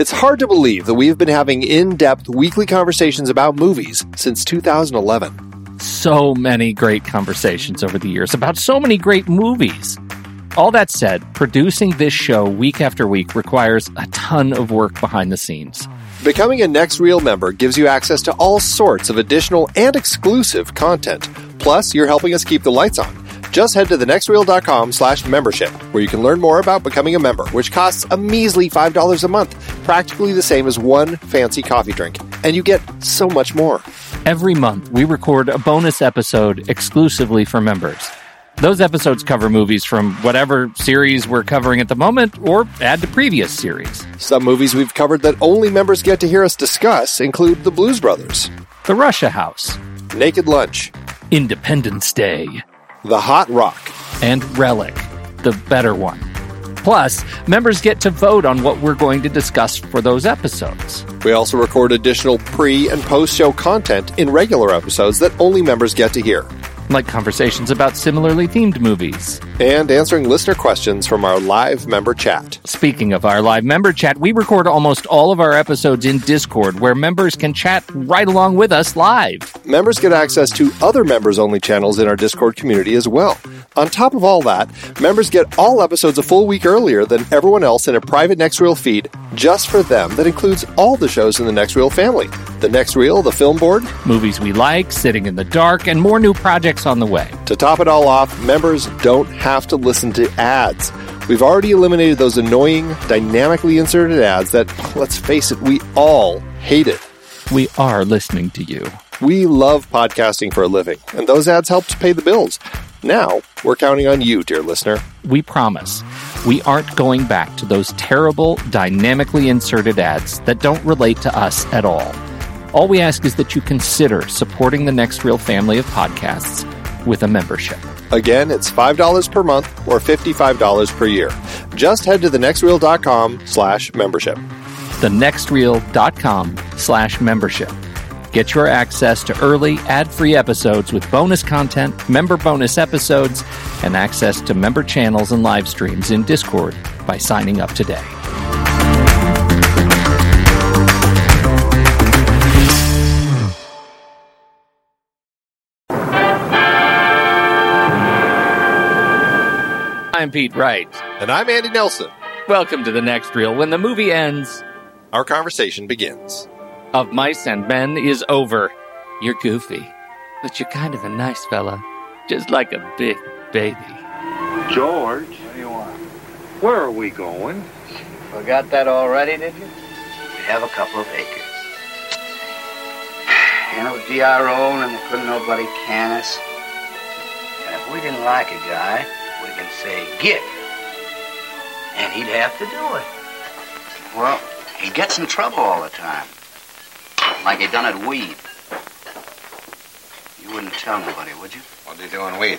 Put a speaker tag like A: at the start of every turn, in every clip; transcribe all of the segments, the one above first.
A: It's hard to believe that we've been having in depth weekly conversations about movies since 2011.
B: So many great conversations over the years about so many great movies. All that said, producing this show week after week requires a ton of work behind the scenes.
A: Becoming a Next Reel member gives you access to all sorts of additional and exclusive content. Plus, you're helping us keep the lights on. Just head to thenextreel.com slash membership, where you can learn more about becoming a member, which costs a measly $5 a month, practically the same as one fancy coffee drink. And you get so much more.
B: Every month, we record a bonus episode exclusively for members. Those episodes cover movies from whatever series we're covering at the moment or add to previous series.
A: Some movies we've covered that only members get to hear us discuss include The Blues Brothers,
B: The Russia House,
A: Naked Lunch,
B: Independence Day,
A: The Hot Rock,
B: and Relic, the better one. Plus, members get to vote on what we're going to discuss for those episodes.
A: We also record additional pre and post show content in regular episodes that only members get to hear,
B: like conversations about similarly themed movies.
A: and answering listener questions from our live member chat.
B: Speaking of our live member chat, we record almost all of our episodes in Discord where members can chat right along with us live.
A: Members get access to other members only channels in our Discord community as well. On top of all that, members get all episodes a full week earlier than everyone else in a private Next Reel feed just for them that includes all the shows in the Next Reel family. The Next Reel, the film board.
B: Movies we like, Sitting in the Dark, and more new projects on the way.
A: To top it all off, members don't have to listen to ads. We've already eliminated those annoying, dynamically inserted ads that, let's face it, we all hate it.
B: We are listening to you.
A: We love podcasting for a living, and those ads help to pay the bills. Now, we're counting on you, dear listener.
B: We promise we aren't going back to those terrible, dynamically inserted ads that don't relate to us at all. All we ask is that you consider supporting the Next Reel family of podcasts with a membership.
A: Again, it's $5 per month or $55 per year. Just head to thenextreel.com slash membership.
B: thenextreel.com slash membership. Get your access to early ad-free episodes with bonus content, member bonus episodes, and access to member channels and live streams in Discord by signing up today. I'm Pete Wright.
A: And I'm Andy Nelson.
B: Welcome to the next reel. When the movie ends,
A: Our conversation begins.
B: of mice and men is over. You're goofy, but you're kind of a nice fella, just like a big baby.
C: George. What do you want? Where are we going?
D: Forgot that already, did you?
E: We have a couple of acres.
D: And it would be our own, and there couldn't nobody can us.
E: And if we didn't like a guy, we can say, get. And he'd have to do it.
D: Well, he gets in trouble all the time. Like he done at weed. You wouldn't tell nobody, would you?
E: What do you do in weed?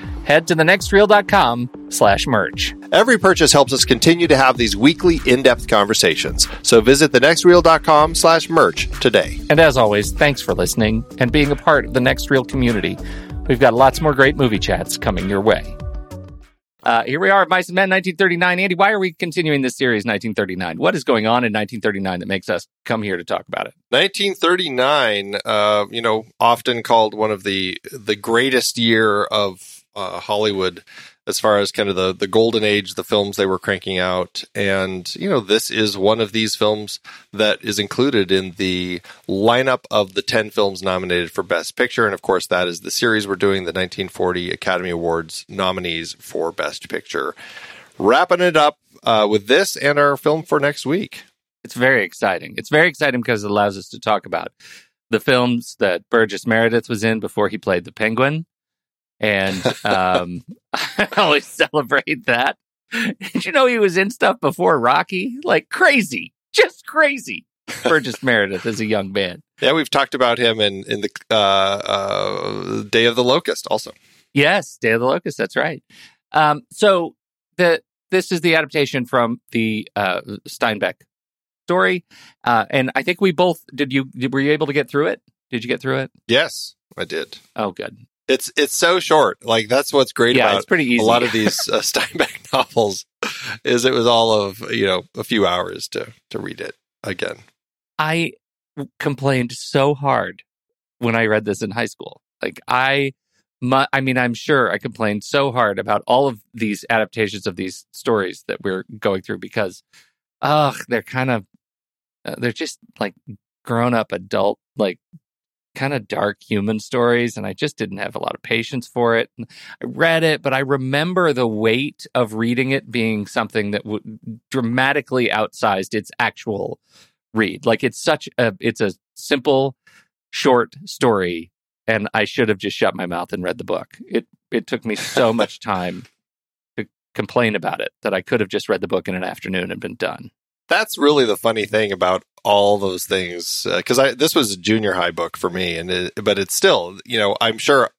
B: head to thenextreel.com slash merch.
A: Every purchase helps us continue to have these weekly in-depth conversations. So visit thenextreel.com slash merch today.
B: And as always, thanks for listening and being a part of the Next Reel community. We've got lots more great movie chats coming your way. Uh, here we are, Mice and Men, 1939. Andy, why are we continuing this series, 1939? What is going on in 1939 that makes us come here to talk about it?
A: 1939, uh, you know, often called one of the the greatest year of uh, Hollywood as far as kind of the the golden age, the films they were cranking out, and you know, this is one of these films that is included in the lineup of the ten films nominated for Best Picture, and of course, that is the series we're doing, the 1940 Academy Awards nominees for Best Picture. Wrapping it up uh, with this and our film for next week.
B: It's very exciting. It's very exciting because it allows us to talk about the films that Burgess Meredith was in before he played the Penguin. And um, I always celebrate that. Did you know he was in stuff before Rocky? Like crazy, just crazy. Burgess Meredith as a young man.
A: Yeah, we've talked about him in in the uh, uh, Day of the Locust also.
B: Yes, Day of the Locust. That's right. Um, so the this is the adaptation from the uh, Steinbeck story, uh, and I think we both did. You were you able to get through it? Did you get through it?
A: Yes, I did.
B: Oh, good.
A: It's it's so short. Like that's what's great
B: Yeah,
A: about
B: it's pretty easy.
A: a lot of these uh, Steinbeck novels. Is it was all of you know a few hours to to read it again.
B: I complained so hard when I read this in high school. Like I, mu- I mean, I'm sure I complained so hard about all of these adaptations of these stories that we're going through because, ugh, they're kind of, uh, they're just like grown up adult, like kind of dark human stories. And I just didn't have a lot of patience for it. And I read it, but I remember the weight of reading it being something that w- dramatically outsized its actual read. Like it's such a it's a simple, short story, and I should have just shut my mouth and read the book. It it took me so much time to complain about it that I could have just read the book in an afternoon and been done.
A: That's really the funny thing about all those things because I this was a junior high book for me, and it, but it's still you know I'm sure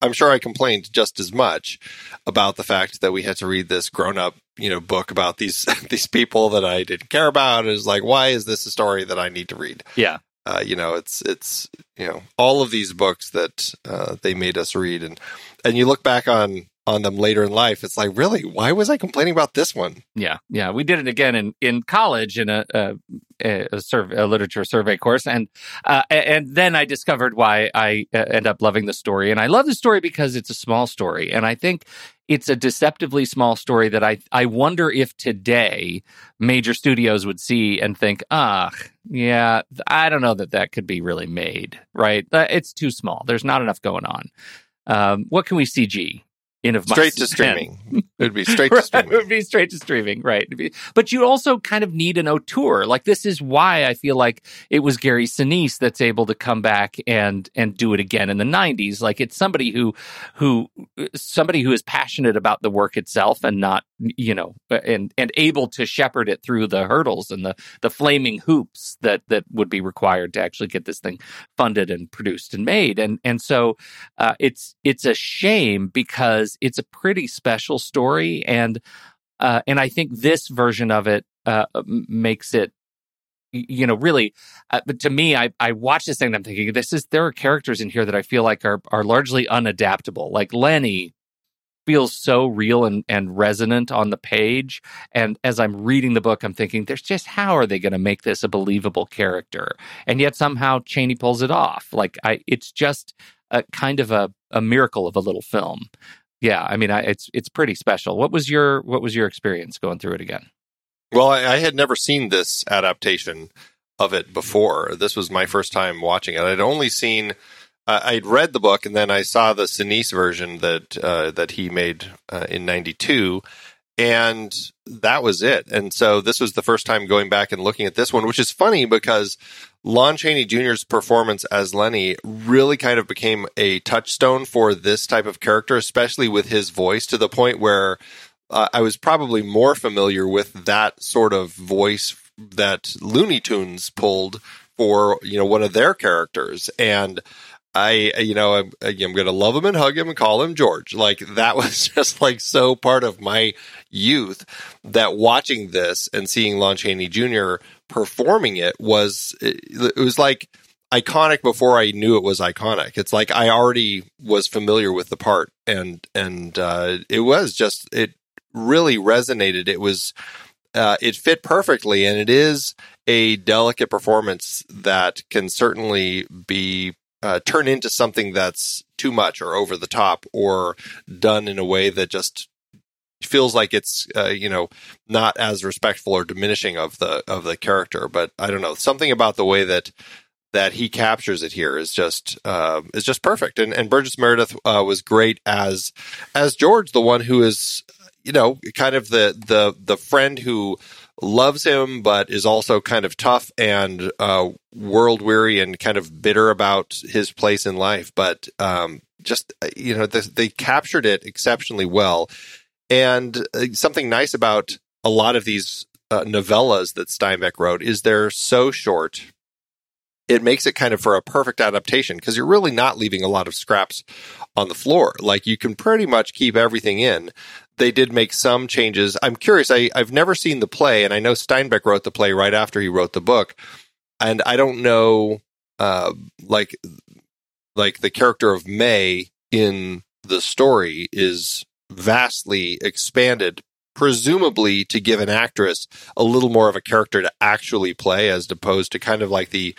A: I'm sure I complained just as much about the fact that we had to read this grown up you know book about these these people that I didn't care about. Is like why is this a story that I need to read?
B: Yeah.
A: uh, you know, it's it's you know all of these books that uh, they made us read, and and you look back on on them later in life, it's like really, why was I complaining about this one?
B: Yeah, yeah, we did it again in, in college in a a, a, a literature survey course, and uh, and then I discovered why I uh, end up loving the story, and I love the story because it's a small story, and I think it's a deceptively small story that I I wonder if today major studios would see and think, ah, yeah, I don't know that that could be really made, right? Uh, It's too small. There's not enough going on. Um, what can we CG? In of
A: Straight to
B: Mice and Men?
A: streaming. It would be straight to streaming.
B: It would be straight to streaming, right? Be- But you also kind of need an auteur. Like this is why I feel like it was Gary Sinise that's able to come back and and do it again in the '90s. Like it's somebody who who somebody who is passionate about the work itself and not you know and and able to shepherd it through the hurdles and the the flaming hoops that that would be required to actually get this thing funded and produced and made. And and so uh, it's it's a shame because it's a pretty special story and uh, and I think this version of it uh, makes it you know really uh, but to me I I watch this thing and I'm thinking this is there are characters in here that I feel like are are largely unadaptable like Lennie feels so real and, and resonant on the page. And as I'm reading the book, I'm thinking, there's just how are they going to make this a believable character? And yet somehow Chaney pulls it off. Like I, it's just a kind of a, a miracle of a little film. Yeah, I mean, I, it's it's pretty special. What was your what was your experience going through it again?
A: Well, I, I had never seen this adaptation of it before. This was my first time watching it. I'd only seen, uh, I'd read the book, and then I saw the Sinise version that uh, that he made uh, in '92, and that was it. And so this was the first time going back and looking at this one, which is funny because Lon Chaney Jr.'s performance as Lennie really kind of became a touchstone for this type of character, especially with his voice, to the point where uh, I was probably more familiar with that sort of voice that Looney Tunes pulled for you know one of their characters, and I you know I'm, I'm going to love him and hug him and call him George. Like that was just like so part of my youth that watching this and seeing Lon Chaney Jr. performing it was it, it was like iconic before I knew it was iconic. It's like I already was familiar with the part, and and uh, it was just it really resonated. It was uh, it fit perfectly, and it is a delicate performance that can certainly be uh, turn into something that's too much or over the top or done in a way that just feels like it's uh, you know not as respectful or diminishing of the of the character. But i don't know something about the way that that he captures it here is just uh, is just perfect. And and burgess meredith uh, was great as as george the one who is you know kind of the the the friend who loves him, but is also kind of tough and uh, world weary and kind of bitter about his place in life. But um, just uh, you know, they, they captured it exceptionally well. And uh, something nice about a lot of these uh, novellas that Steinbeck wrote is they're so short. It makes it kind of for a perfect adaptation because you're really not leaving a lot of scraps on the floor. Like you can pretty much keep everything in they did make some changes. I'm curious. I, I've never seen the play, and I know Steinbeck wrote the play right after he wrote the book, and I don't know, uh, like, like the character of Mae in the story is vastly expanded, presumably to give an actress a little more of a character to actually play, as opposed to kind of like the,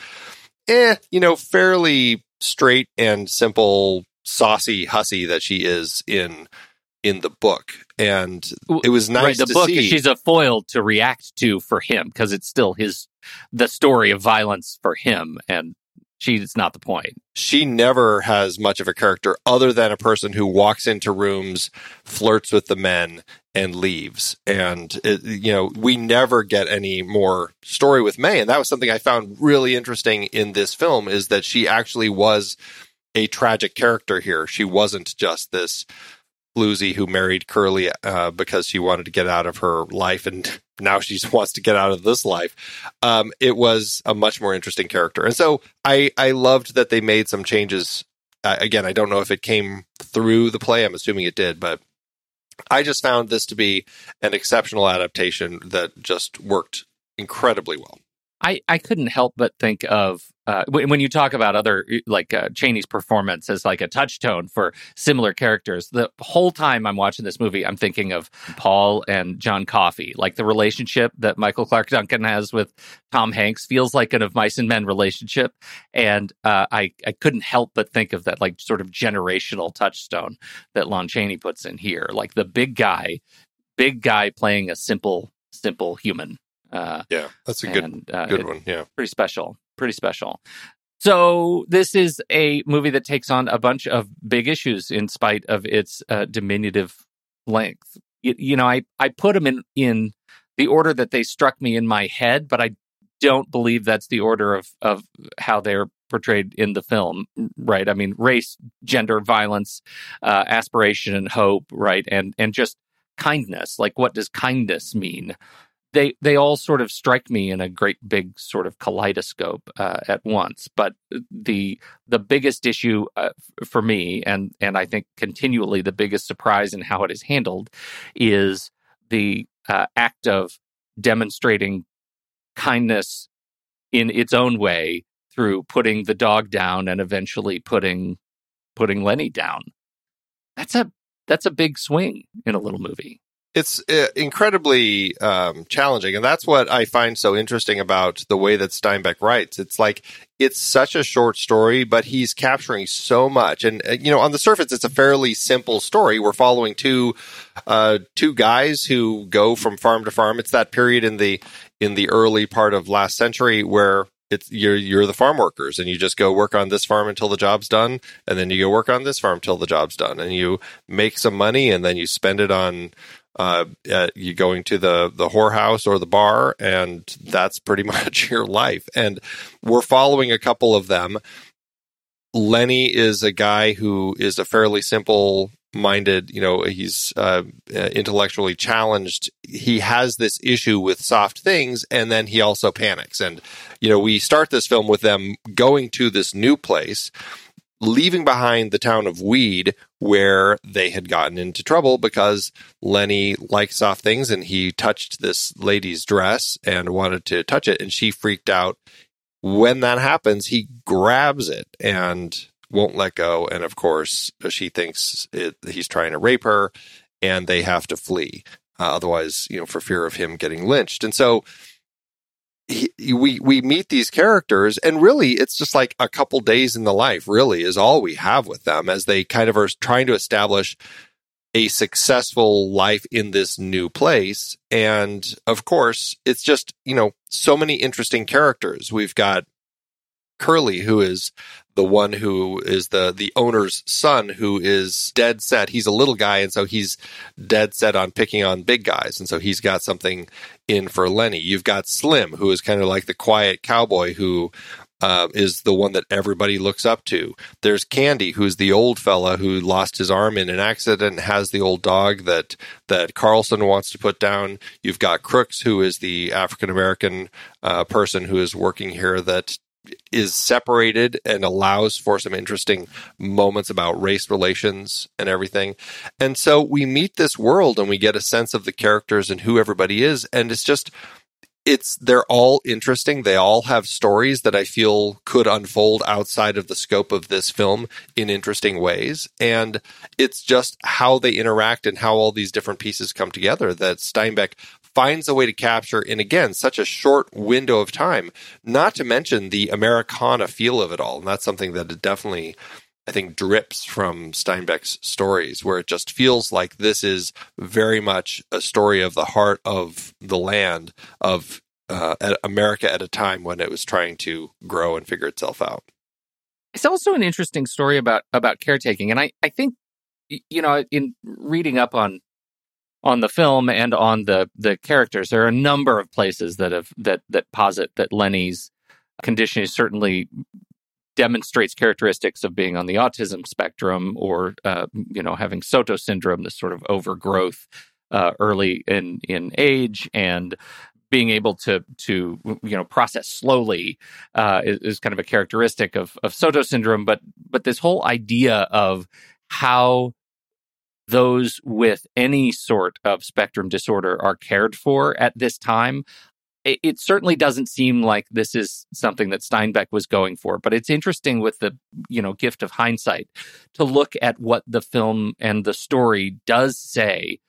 A: eh, you know, fairly straight and simple, saucy hussy that she is in in the book, and it was nice.
B: Right, the
A: to
B: book
A: see.
B: she's a foil to react to for him because it's still his the story of violence for him, and she's not the point.
A: She never has much of a character other than a person who walks into rooms, flirts with the men, and leaves. And it, you know, we never get any more story with Mae, and that was something I found really interesting in this film is that she actually was a tragic character here. She wasn't just this Lucy who married Curley uh, because she wanted to get out of her life, and now she wants to get out of this life. Um, it was a much more interesting character, and so I I loved that they made some changes. Uh, again, I don't know if it came through the play. I'm assuming it did, but I just found this to be an exceptional adaptation that just worked incredibly well.
B: I, I couldn't help but think of uh, when, when you talk about other like uh, Chaney's performance as like a touchstone for similar characters. The whole time I'm watching this movie, I'm thinking of Paul and John Coffey. Like the relationship that Michael Clarke Duncan has with Tom Hanks feels like an of mice and men relationship, and uh, I I couldn't help but think of that like sort of generational touchstone that Lon Chaney puts in here. Like the big guy, big guy playing a simple simple human. Uh,
A: yeah, that's a good
B: and, uh,
A: good one. Yeah.
B: pretty special pretty special. So this is a movie that takes on a bunch of big issues in spite of its uh, diminutive length. You, you know i i put them in in the order that they struck me in my head but i don't believe that's the order of of how they're portrayed in the film right? I mean race gender violence uh, aspiration and hope right? And and just kindness. Like what does kindness mean they they all sort of strike me in a great big sort of kaleidoscope uh, at once. But the the biggest issue uh, for me, and and I think continually the biggest surprise in how it is handled, is the uh, act of demonstrating kindness in its own way through putting the dog down and eventually putting putting Lennie down. That's a that's a big swing in a little movie.
A: It's uh, incredibly um, challenging. And that's what i find so interesting about the way that steinbeck writes. It's like it's such a short story but he's capturing so much. And uh, you know on the surface it's a fairly simple story. We're following two uh, two guys who go from farm to farm. It's that period in the in the early part of last century where it's you're you're the farm workers and you just go work on this farm until the job's done. And then you go work on this farm till the job's done. And you make some money and then you spend it on uh, you going to the the whorehouse or the bar, and that's pretty much your life. And we're following a couple of them. Lennie is a guy who is a fairly simple minded, you know, he's uh, uh, intellectually challenged. He has this issue with soft things, and then he also panics. And you know, we start this film with them going to this new place, leaving behind the town of Weed, where they had gotten into trouble because Lennie likes soft things, and he touched this lady's dress and wanted to touch it, and she freaked out. When that happens, he grabs it and won't let go. And of course, she thinks it, he's trying to rape her, and they have to flee. Uh, otherwise, you know, for fear of him getting lynched. And so he, we we meet these characters, and really, it's just like a couple days in the life. Really, is all we have with them as they kind of are trying to establish a successful life in this new place. And of course, it's just, you know, so many interesting characters. We've got Curley, who is the one who is the the owner's son who is dead set he's a little guy and so he's dead set on picking on big guys and so he's got something in for lennie you've got slim who is kind of like the quiet cowboy who uh, is the one that everybody looks up to. There's Candy, who's the old fella who lost his arm in an accident, has the old dog that that Carlson wants to put down. You've got Crooks, who is the African American uh, person who is working here that is separated and allows for some interesting moments about race relations and everything. And so we meet this world and we get a sense of the characters and who everybody is. And it's just, it's, they're all interesting. They all have stories that I feel could unfold outside of the scope of this film in interesting ways. And it's just how they interact and how all these different pieces come together that Steinbeck finds a way to capture in again such a short window of time. Not to mention the Americana feel of it all, and that's something that it definitely. I think drips from Steinbeck's stories, where it just feels like this is very much a story of the heart of the land of uh, America at a time when it was trying to grow and figure itself out.
B: It's also an interesting story about about caretaking, and I I think you know in reading up on on the film and on the the characters. There are a number of places that have that that posit that Lennie's condition is certainly demonstrates characteristics of being on the autism spectrum or uh, you know having Sotos syndrome, this sort of overgrowth uh, early in in age and being able to to you know process slowly uh, is, is, kind of a characteristic of of Sotos syndrome. But but this whole idea of how those with any sort of spectrum disorder are cared for at this time. It, certainly doesn't seem like this is something that Steinbeck was going for, but it's interesting with the you know gift of hindsight to look at what the film and the story does say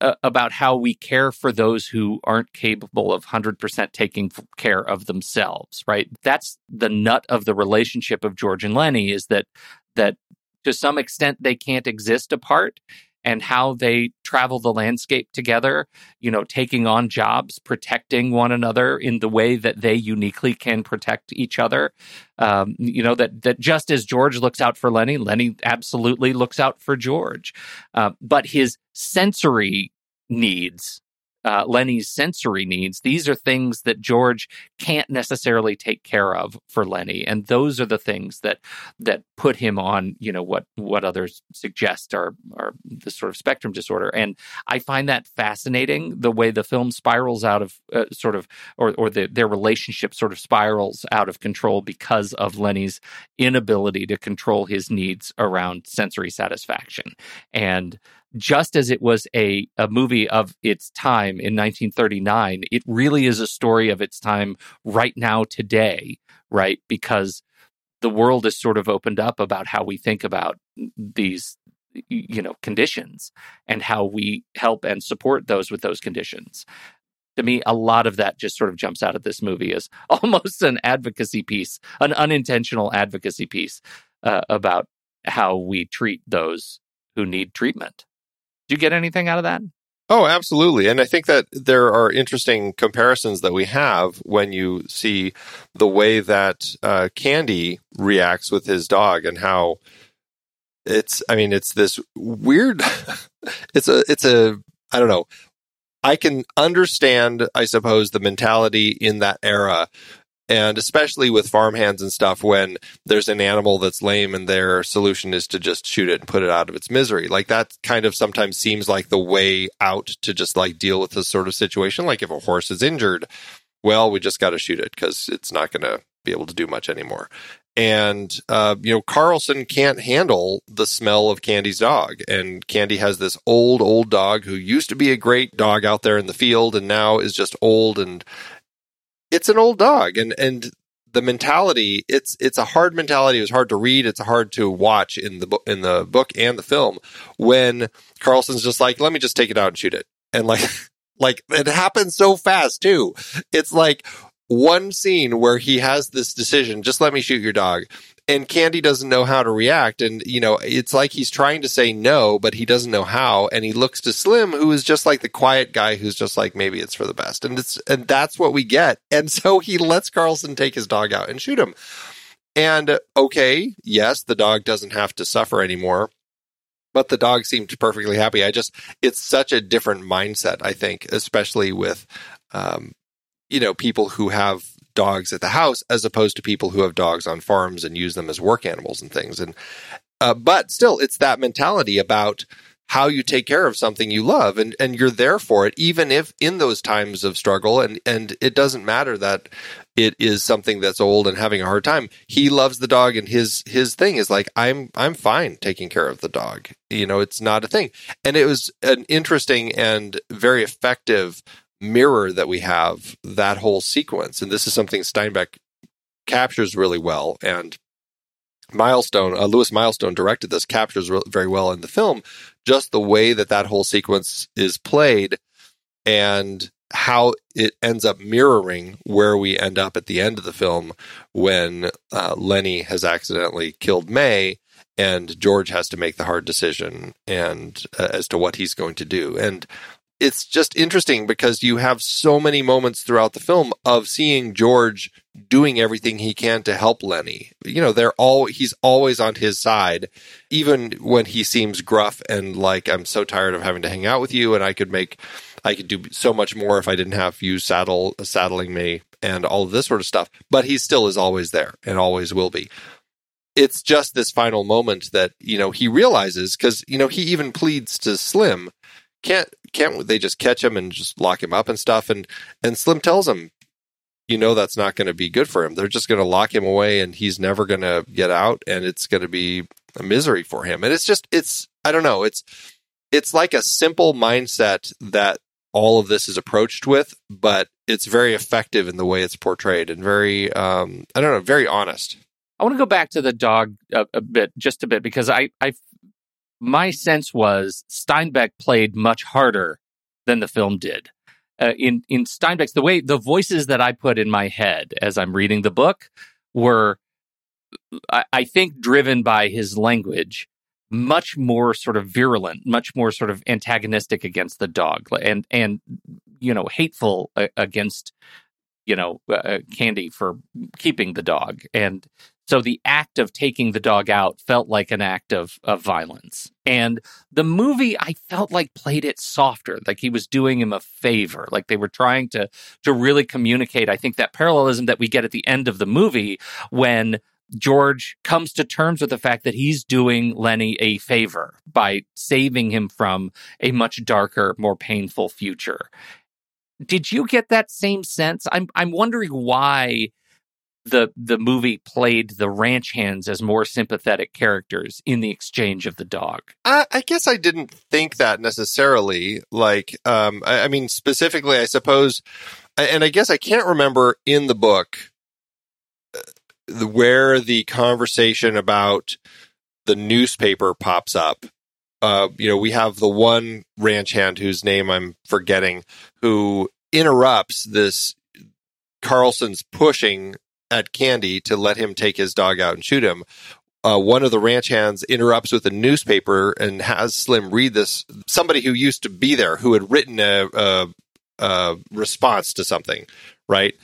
B: uh, about how we care for those who aren't capable of 100% taking care of themselves right that's the nut of the relationship of george and lennie is that that to some extent they can't exist apart and how they travel the landscape together, you know, taking on jobs, protecting one another in the way that they uniquely can protect each other. Um, you know, that, that just as George looks out for Lennie, Lennie absolutely looks out for George. Uh, but his sensory needs uh, Lennie's sensory needs. These are things that George can't necessarily take care of for Lennie, and those are the things that that put him on, you know, what what others suggest are are the sort of spectrum disorder. And I find that fascinating the way the film spirals out of uh, sort of or or the, their relationship sort of spirals out of control because of Lennie's inability to control his needs around sensory satisfaction and just as it was a, a movie of its time in 1939, it really is a story of its time right now, today, right? Because the world is sort of opened up about how we think about these you know conditions and how we help and support those with those conditions to me a lot of that just sort of jumps out of this movie as almost an advocacy piece an unintentional advocacy piece uh, about how we treat those who need treatment you get anything out of that?
A: Oh, absolutely. And I think that there are interesting comparisons that we have when you see the way that uh, Candy reacts with his dog and how it's, I mean, it's this weird, it's a, it's a, I don't know. I can understand, I suppose, the mentality in that era And especially with farmhands and stuff, when there's an animal that's lame and their solution is to just shoot it and put it out of its misery. Like that kind of sometimes seems like the way out to just like deal with this sort of situation. Like if a horse is injured, well, we just got to shoot it because it's not going to be able to do much anymore. And, uh, you know, Carlson can't handle the smell of Candy's dog. And Candy has this old, old dog who used to be a great dog out there in the field and now is just old and it's an old dog and and the mentality it's it's a hard mentality. It was hard to read. It's hard to watch in the book in the book and the film when carlson's just like let me just take it out and shoot it. And like like it happens so fast too. It's like one scene where he has this decision just let me shoot your dog and Candy doesn't know how to react. And, you know, it's like he's trying to say no, but he doesn't know how. And he looks to Slim, who is just like the quiet guy who's just like, maybe it's for the best. And it's, and that's what we get. And so he lets Carlson take his dog out and shoot him. And okay, yes, the dog doesn't have to suffer anymore. But the dog seemed perfectly happy. I just, it's such a different mindset, I think, especially with, um, you know, people who have dogs at the house as opposed to people who have dogs on farms and use them as work animals and things. And uh, but still, it's that mentality about how you take care of something you love and, and you're there for it, even if in those times of struggle and, and it doesn't matter that it is something that's old and having a hard time. He loves the dog and his his thing is like I'm I'm fine taking care of the dog. You know, it's not a thing. And it was an interesting and very effective mirror that we have that whole sequence. And this is something Steinbeck captures really well. And Milestone, uh, Lewis Milestone directed this, captures re- very well in the film, just the way that that whole sequence is played and how it ends up mirroring where we end up at the end of the film when uh, Lennie has accidentally killed Mae and George has to make the hard decision and uh, as to what he's going to do. And it's just interesting because you have so many moments throughout the film of seeing George doing everything he can to help Lennie. You know, they're all he's always on his side, even when he seems gruff and like I'm so tired of having to hang out with you, and I could make I could do so much more if I didn't have you saddle saddling me and all of this sort of stuff. But he still is always there and always will be. It's just this final moment that you know he realizes because you know he even pleads to Slim can't can't they just catch him and just lock him up and stuff? And and Slim tells him, you know, that's not going to be good for him. They're just going to lock him away, and he's never going to get out, and it's going to be a misery for him. And it's just it's I don't know it's it's like a simple mindset that all of this is approached with, but it's very effective in the way it's portrayed and very um, I don't know very honest.
B: I want to go back to the dog a, a, bit, just a bit, because I, I my sense was Steinbeck played much harder than the film did. Uh, in in Steinbeck's the way the voices that I put in my head as I'm reading the book were, I, I think, driven by his language, much more sort of virulent, much more sort of antagonistic against the dog, and and you know hateful uh, against you know uh, Candy for keeping the dog, and so the act of taking the dog out felt like an act of, of violence. And the movie, I felt like played it softer, like he was doing him a favor, like they were trying to, to really communicate. I think that parallelism that we get at the end of the movie when George comes to terms with the fact that he's doing Lennie a favor by saving him from a much darker, more painful future. Did you get that same sense? I'm I'm wondering why the the movie played the ranch hands as more sympathetic characters in the exchange of the dog.
A: I, I guess I didn't think that necessarily. Like, um, I, I, mean, specifically, I suppose, and I guess I can't remember in the book uh, where the conversation about the newspaper pops up. Uh, you know, we have the one ranch hand whose name I'm forgetting, who interrupts this Carlson's pushing at Candy to let him take his dog out and shoot him. Uh, one of the ranch hands interrupts with a newspaper and has Slim read this. Somebody who used to be there, who had written a, a, a response to something, right?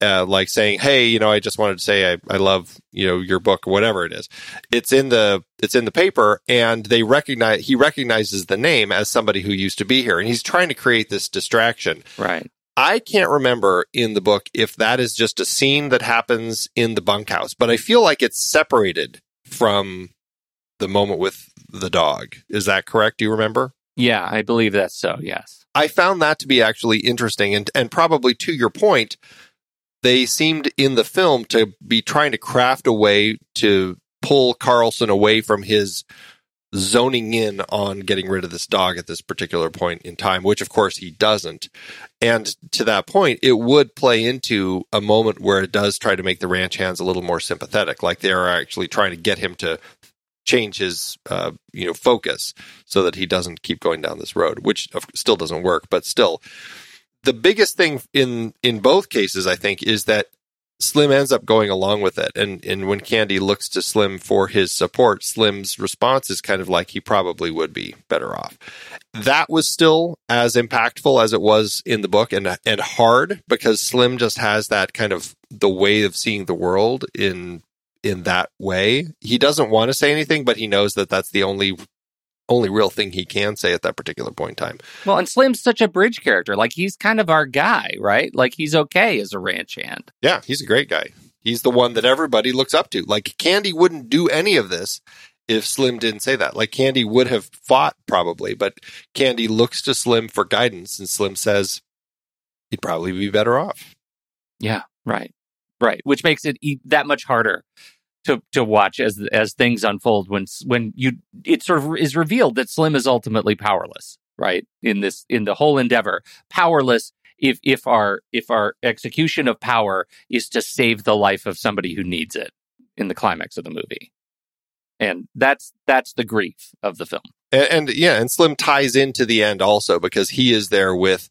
A: Uh, like saying, "Hey, you know, I just wanted to say I, I love you know your book, or whatever it is." It's in the it's in the paper, and they recognize he recognizes the name as somebody who used to be here, and he's trying to create this distraction,
B: right?
A: I can't remember in the book if that is just a scene that happens in the bunkhouse, but I feel like it's separated from the moment with the dog. Is that correct? Do you remember?
B: Yeah, I believe that's so. Yes.
A: I found that to be actually interesting and and probably to your point, they seemed in the film to be trying to craft a way to pull Carlson away from his zoning in on getting rid of this dog at this particular point in time, which of course he doesn't. And to that point, it would play into a moment where it does try to make the ranch hands a little more sympathetic, like they're actually trying to get him to change his uh, you know focus so that he doesn't keep going down this road, which still doesn't work, but still. The biggest thing in in both cases, I think, is that Slim ends up going along with it. And, and when Candy looks to Slim for his support, Slim's response is kind of like he probably would be better off. That was still as impactful as it was in the book and, and hard because Slim just has that kind of the way of seeing the world in, in that way. He doesn't want to say anything, but he knows that that's the only only real thing he can say at that particular point in time.
B: Well, and Slim's such a bridge character. Like he's kind of our guy, right? Like he's okay as a ranch hand.
A: Yeah, he's a great guy. He's the one that everybody looks up to. Like Candy wouldn't do any of this if Slim didn't say that. Like Candy would have fought probably, but Candy looks to Slim for guidance and Slim says he'd probably be better off.
B: Yeah, right. Right, which makes it that much harder to to watch as as things unfold when when you it sort of is revealed that Slim is ultimately powerless, right? In this in the whole endeavor, powerless if if our if our execution of power is to save the life of somebody who needs it in the climax of the movie. And that's that's the grief of the film.
A: And, and yeah, and Slim ties into the end also because he is there with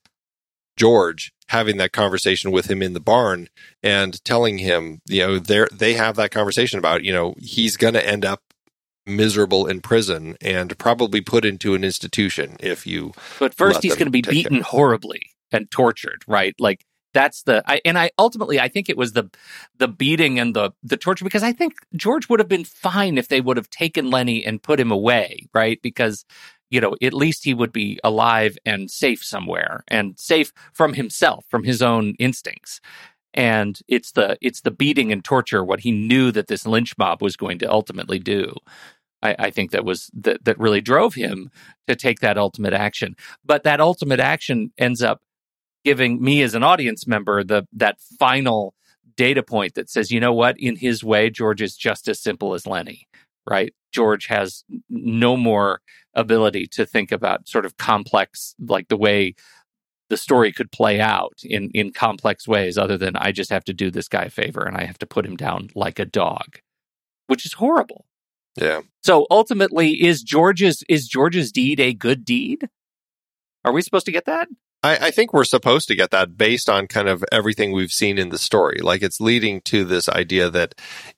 A: George having that conversation with him in the barn and telling him, you know, they they have that conversation about, you know, he's going to end up miserable in prison and probably put into an institution if you.
B: But first, he's going to be beaten him. horribly and tortured, right? Like that's the I, and I ultimately I think it was the the beating and the the torture because I think George would have been fine if they would have taken Lennie and put him away, right? Because you know, at least he would be alive and safe somewhere and safe from himself, from his own instincts. And it's the it's the beating and torture, what he knew that this lynch mob was going to ultimately do. I, I think that was that that really drove him to take that ultimate action. But that ultimate action ends up giving me as an audience member the that final data point that says, you know what, in his way, George is just as simple as Lennie, right? George has no more ability to think about sort of complex, like the way the story could play out in in complex ways other than I just have to do this guy a favor and I have to put him down like a dog, which is horrible.
A: Yeah.
B: So ultimately, is George's is George's deed a good deed? Are we supposed to get that?
A: I, I, think we're supposed to get that based on kind of everything we've seen in the story. Like it's leading to this idea that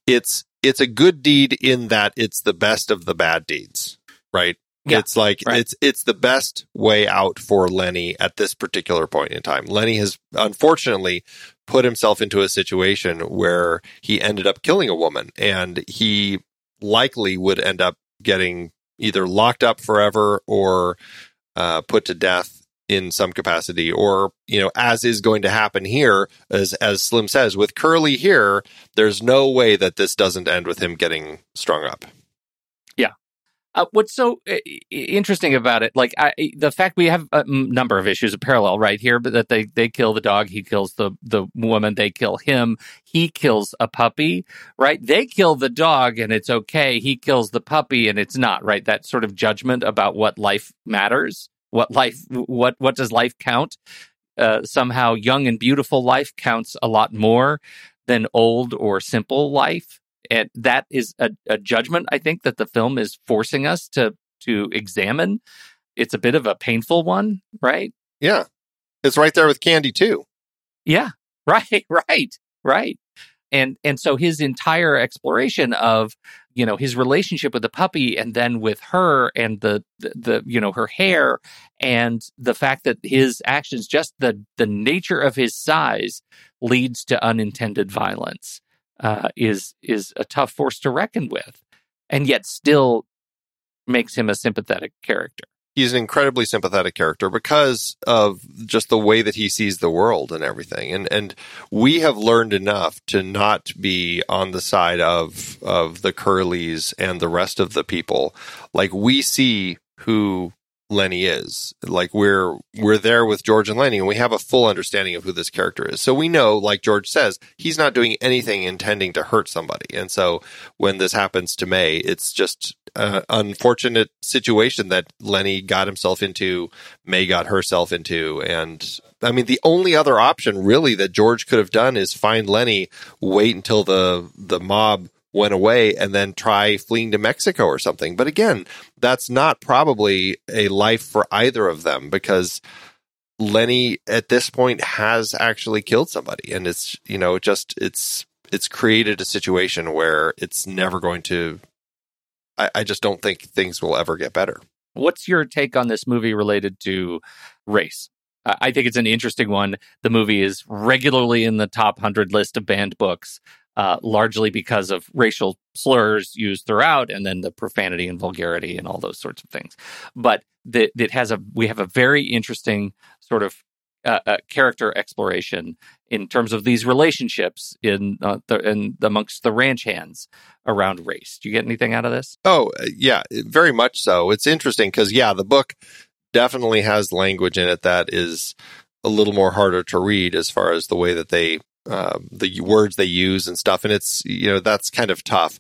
A: it's it's a good deed in that it's the best of the bad deeds, right? Yeah, it's like right. it's it's the best way out for Lennie at this particular point in time. Lennie has unfortunately put himself into a situation where he ended up killing a woman and he likely would end up getting either locked up forever or uh, put to death in some capacity or you know as is going to happen here as as slim says with curley here there's no way that this doesn't end with him getting strung up
B: uh, what's so uh, interesting about it, like I, the fact we have a number of issues of parallel right here, but that they they kill the dog, he kills the the woman, they kill him, he kills a puppy, right? They kill the dog and it's okay. He kills the puppy and it's not, right? That sort of judgment about what life matters, what life, what what does life count? Uh, somehow, young and beautiful life counts a lot more than old or simple life and that is a, a judgment I think that the film is forcing us to to examine. It's a bit of a painful one, right?
A: Yeah. It's right there with Candy too.
B: Yeah. Right, right, right. And and so his entire exploration of, you know, his relationship with the puppy and then with her and the, the the, you know, her hair and the fact that his actions just the the nature of his size leads to unintended violence uh, is is a tough force to reckon with, and yet still makes him a sympathetic character.
A: He's an incredibly sympathetic character because of just the way that he sees the world and everything. And and we have learned enough to not be on the side of of the Curleys and the rest of the people. Like we see who Lennie is. Like we're we're there with George and Lennie and we have a full understanding of who this character is. So we know, like George says, he's not doing anything intending to hurt somebody. And so when this happens to Mae, it's just an unfortunate situation that Lennie got himself into, Mae got herself into, and I mean the only other option really that George could have done is find Lennie, wait until the the mob went away and then try fleeing to Mexico or something. But again, that's not probably a life for either of them because Lennie at this point has actually killed somebody and it's you know just it's it's created a situation where it's never going to I, I just don't think things will ever get better.
B: What's your take on this movie related to race? I think it's an interesting one. The movie is regularly in the top 100 list of banned books uh, largely because of racial slurs used throughout, and then the profanity and vulgarity and all those sorts of things. But that it has a we have a very interesting sort of uh, uh, character exploration in terms of these relationships in uh, the, in amongst the ranch hands around race. Do you get anything out of this?
A: Oh uh, yeah, very much so. It's interesting because yeah, the book definitely has language in it that is a little more harder to read as far as the way that they um, the words they use and stuff, and it's you know that's kind of tough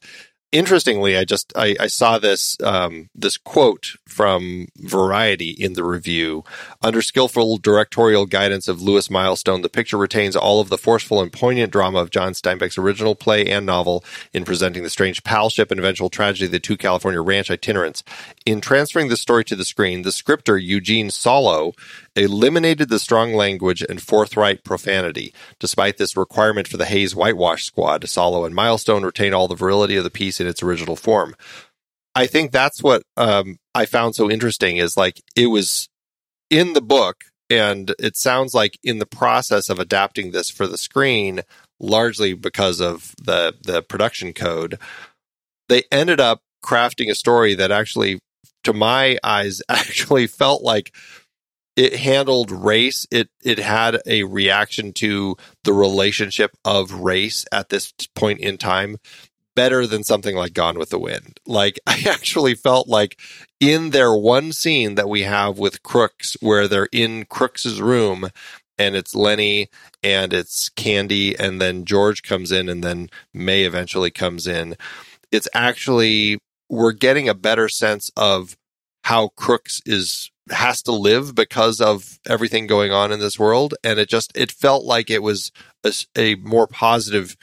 A: interestingly, I just I, I saw this um, this quote from Variety in the review. Under skillful directorial guidance of Lewis Milestone, the picture retains all of the forceful and poignant drama of John Steinbeck's original play and novel in presenting the strange palship and eventual tragedy of the two California ranch itinerants. In transferring the story to the screen, the scripter Eugene Solow eliminated the strong language and forthright profanity. Despite this requirement for the Hays Whitewash Squad, Solow and Milestone retain all the virility of the piece in its original form. I think that's what um, I found so interesting is like it was in the book, and it sounds like in the process of adapting this for the screen, largely because of the the production code, they ended up crafting a story that actually, to my eyes, actually felt like it handled race. It it had a reaction to the relationship of race at this point in time better than something like Gone with the Wind. Like I actually felt like in their one scene that we have with Crooks where they're in Crooks's room and it's Lennie and it's Candy and then George comes in and then Mae eventually comes in. It's actually we're getting a better sense of how Crooks is has to live because of everything going on in this world. And it just it felt like it was a, a more positive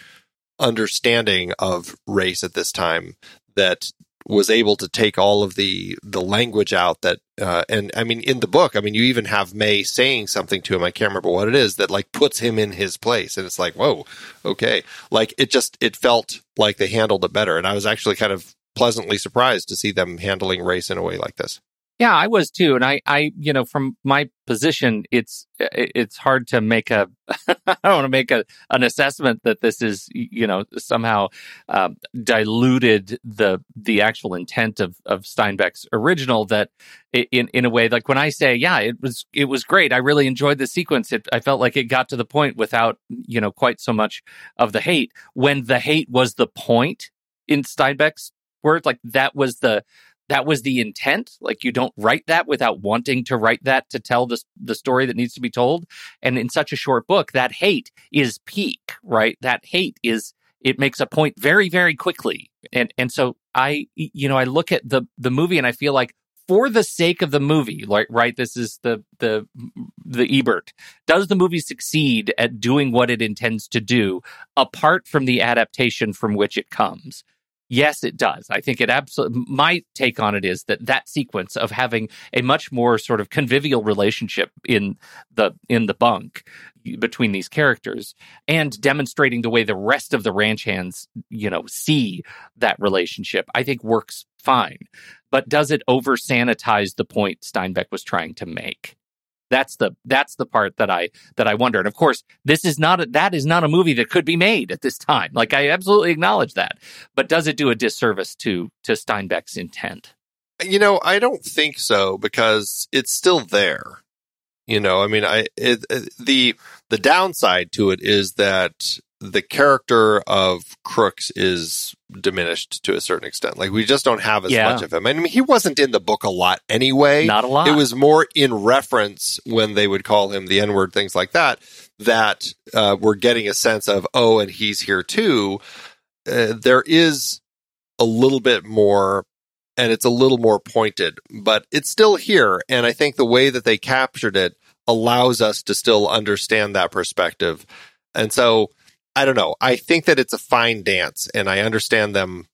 A: understanding of race at this time that was able to take all of the the language out that uh, and I mean in the book I mean you even have Mae saying something to him. I can't remember what it is that like puts him in his place. And it's like whoa okay. Like it just it felt like they handled it better. And I was actually kind of pleasantly surprised to see them handling race in a way like this
B: yeah, I was too, and I, I, you know, from my position, it's it's hard to make a. I don't want to make a an assessment that this is, you know, somehow uh, diluted the the actual intent of of Steinbeck's original. That in in a way, like when I say, yeah, it was it was great. I really enjoyed the sequence. It I felt like it got to the point without you know quite so much of the hate. When the hate was the point in Steinbeck's words, like that was the that was the intent. Like you don't write that without wanting to write that to tell the the story that needs to be told. And in such a short book, that hate is peak, right? That hate is it makes a point very very quickly. And and so I you know I look at the the movie and I feel like for the sake of the movie, like right, this is the the the Ebert. Does the movie succeed at doing what it intends to do, apart from the adaptation from which it comes? Yes, it does. I think it absolutely. My take on it is that that sequence of having a much more sort of convivial relationship in the in the bunk between these characters and demonstrating the way the rest of the ranch hands, you know, see that relationship, I think works fine. But does it over sanitize the point Steinbeck was trying to make? That's the that's the part that I that I wonder. And of course, this is not a, that is not a movie that could be made at this time. Like I absolutely acknowledge that. But does it do a disservice to to Steinbeck's intent?
A: You know, I don't think so because it's still there. You know, I mean, I it, it, the the downside to it is that the character of Crooks is diminished to a certain extent. Like we just don't have as
B: Yeah.
A: much of him. I mean, he wasn't in the book a lot anyway.
B: Not a lot.
A: It was more in reference when they would call him the N word, things like that. That uh, we're getting a sense of, oh, and he's here too. Uh, there is a little bit more, and it's a little more pointed, but it's still here. And I think the way that they captured it allows us to still understand that perspective. And so I don't know. I think that it's a fine dance, and I understand them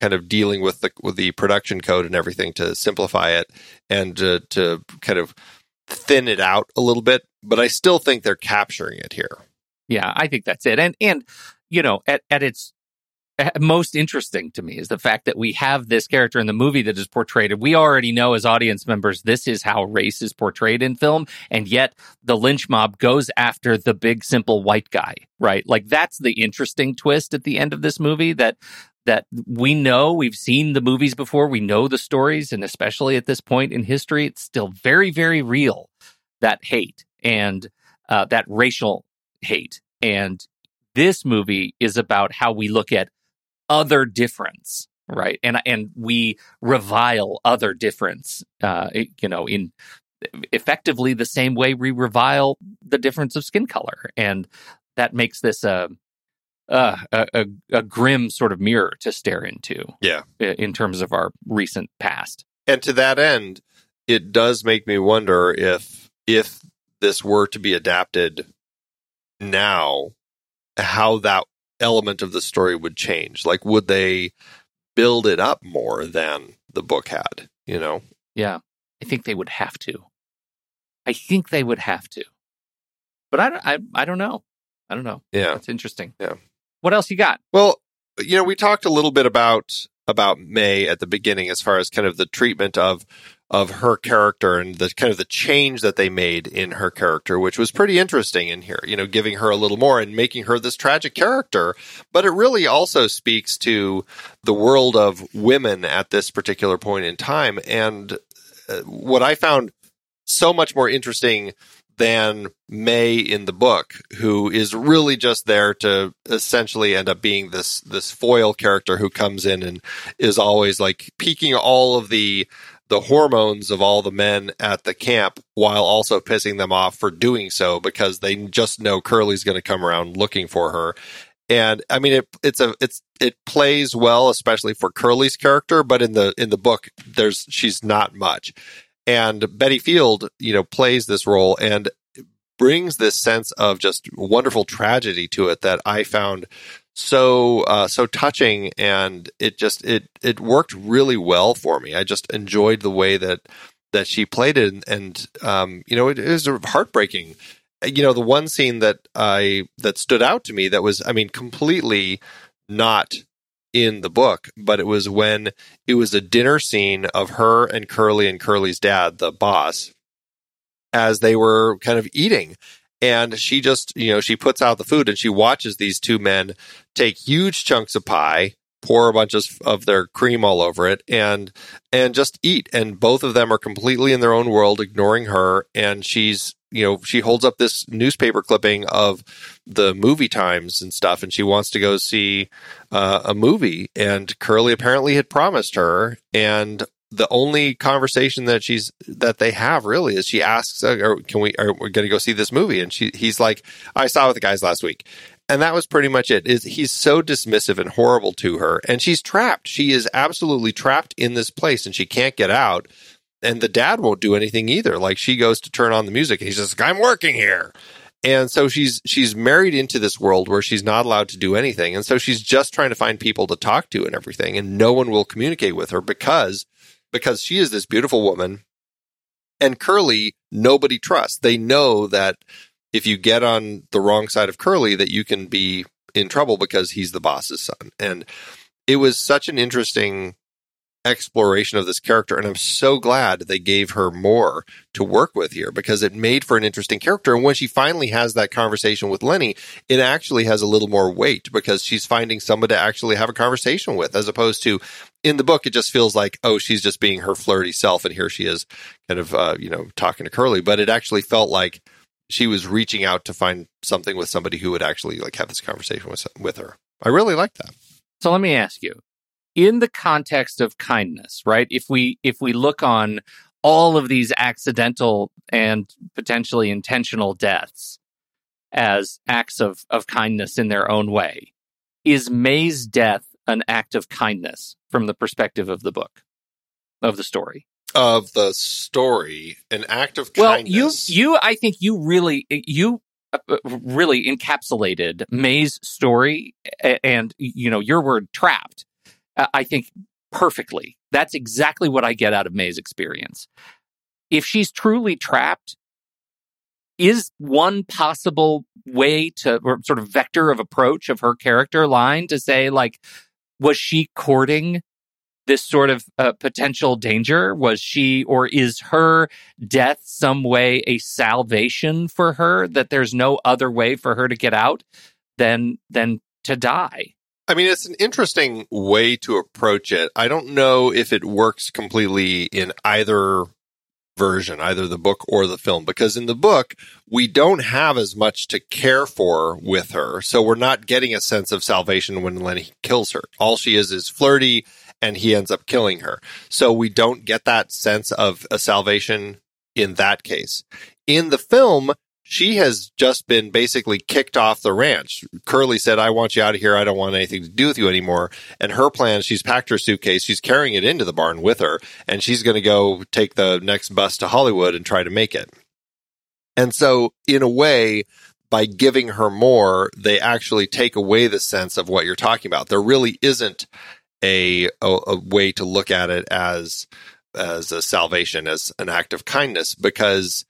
A: kind of dealing with the with the production code and everything to simplify it and to, to kind of thin it out a little bit. But I still think they're capturing it here.
B: Yeah, I think that's it. And and you know, at at its most interesting to me is the fact that we have this character in the movie that is portrayed. We already know as audience members this is how race is portrayed in film, and yet the lynch mob goes after the big simple white guy, right? Like that's the interesting twist at the end of this movie that that we know we've seen the movies before, we know the stories, and especially at this point in history, it's still very, very real that hate and uh, that racial hate. And this movie is about how we look at other difference, right? And and we revile other difference, uh, you know, in effectively the same way we revile the difference of skin color, and that makes this a uh, a, a, a grim sort of mirror to stare into.
A: Yeah.
B: in terms of our recent past.
A: And to that end, it does make me wonder if if this were to be adapted now, how that element of the story would change. Like would they build it up more than the book had, you know?
B: Yeah, I think they would have to. I think they would have to, but I don't. I, I don't know. I don't know.
A: Yeah.
B: it's interesting.
A: Yeah.
B: What else you got?
A: Well, you know, we talked a little bit about about Mae at the beginning as far as kind of the treatment of of her character and the kind of the change that they made in her character, which was pretty interesting in here, you know, giving her a little more and making her this tragic character. But it really also speaks to the world of women at this particular point in time. And uh, what I found so much more interesting than Mae in the book, who is really just there to essentially end up being this this foil character who comes in and is always like peaking all of the the hormones of all the men at the camp while also pissing them off for doing so because they just know Curley's going to come around looking for her. And I mean it it's a it's it plays well especially for Curley's character but in the in the book there's she's not much and Betty Field, you know, plays this role and brings this sense of just wonderful tragedy to it that I found so uh, so touching, and it just it it worked really well for me. I just enjoyed the way that that she played it, and um, you know, it is heartbreaking. You know, the one scene that I that stood out to me that was, I mean, completely not in the book, but it was when it was a dinner scene of her and Curley and Curley's dad, the boss, as they were kind of eating. And she just, you know, she puts out the food and she watches these two men take huge chunks of pie, pour a bunch of, of their cream all over it, and and just eat. And both of them are completely in their own world, ignoring her. And she's, you know, she holds up this newspaper clipping of the movie times and stuff, and she wants to go see uh, a movie. And Curley apparently had promised her, and the only conversation that she's that they have really is she asks, uh, "Can we? Are we going to go see this movie?" And she he's like, "I saw it with the guys last week." And that was pretty much it. Is he's so dismissive and horrible to her, and she's trapped. She is absolutely trapped in this place, and she can't get out. And the dad won't do anything either. Like she goes to turn on the music, and he's just like, "I'm working here." And so she's she's married into this world where she's not allowed to do anything, and so she's just trying to find people to talk to and everything, and no one will communicate with her because because she is this beautiful woman, and Curley nobody trusts. They know that if you get on the wrong side of Curley, that you can be in trouble because he's the boss's son, and it was such an interesting exploration of this character and I'm so glad they gave her more to work with here because it made for an interesting character. And when she finally has that conversation with Lennie it actually has a little more weight because she's finding someone to actually have a conversation with as opposed to in the book, it just feels like, oh, she's just being her flirty self, and here she is, kind of, uh, you know, talking to Curley. But it actually felt like she was reaching out to find something with somebody who would actually like have this conversation with with her. I really like that.
B: So let me ask you, in the context of kindness, right? If we if we look on all of these accidental and potentially intentional deaths as acts of, of kindness in their own way, is Mae's death an act of kindness from the perspective of the book, of the story?
A: Of the story, an act of
B: well,
A: kindness.
B: you, you, I think you really, you uh, really encapsulated Mae's story and, you know, your word trapped, uh, I think perfectly. That's exactly what I get out of Mae's experience. If she's truly trapped, is one possible way to, or sort of vector of approach of her character line to say, like, was she courting this sort of uh, potential danger? Was she, or is her death some way a salvation for her that there's no other way for her to get out than, than to die?
A: I mean, it's an interesting way to approach it. I don't know if it works completely in either version, either the book or the film, because in the book, we don't have as much to care for with her. So we're not getting a sense of salvation when Lennie kills her. All she is is flirty and he ends up killing her. So we don't get that sense of a salvation in that case. In the film, she has just been basically kicked off the ranch. Curley said, I want you out of here. I don't want anything to do with you anymore. And her plan, she's packed her suitcase. She's carrying it into the barn with her and she's going to go take the next bus to Hollywood and try to make it. And so in a way, by giving her more, they actually take away the sense of what you're talking about. There really isn't a, a, a way to look at it as, as a salvation, as an act of kindness because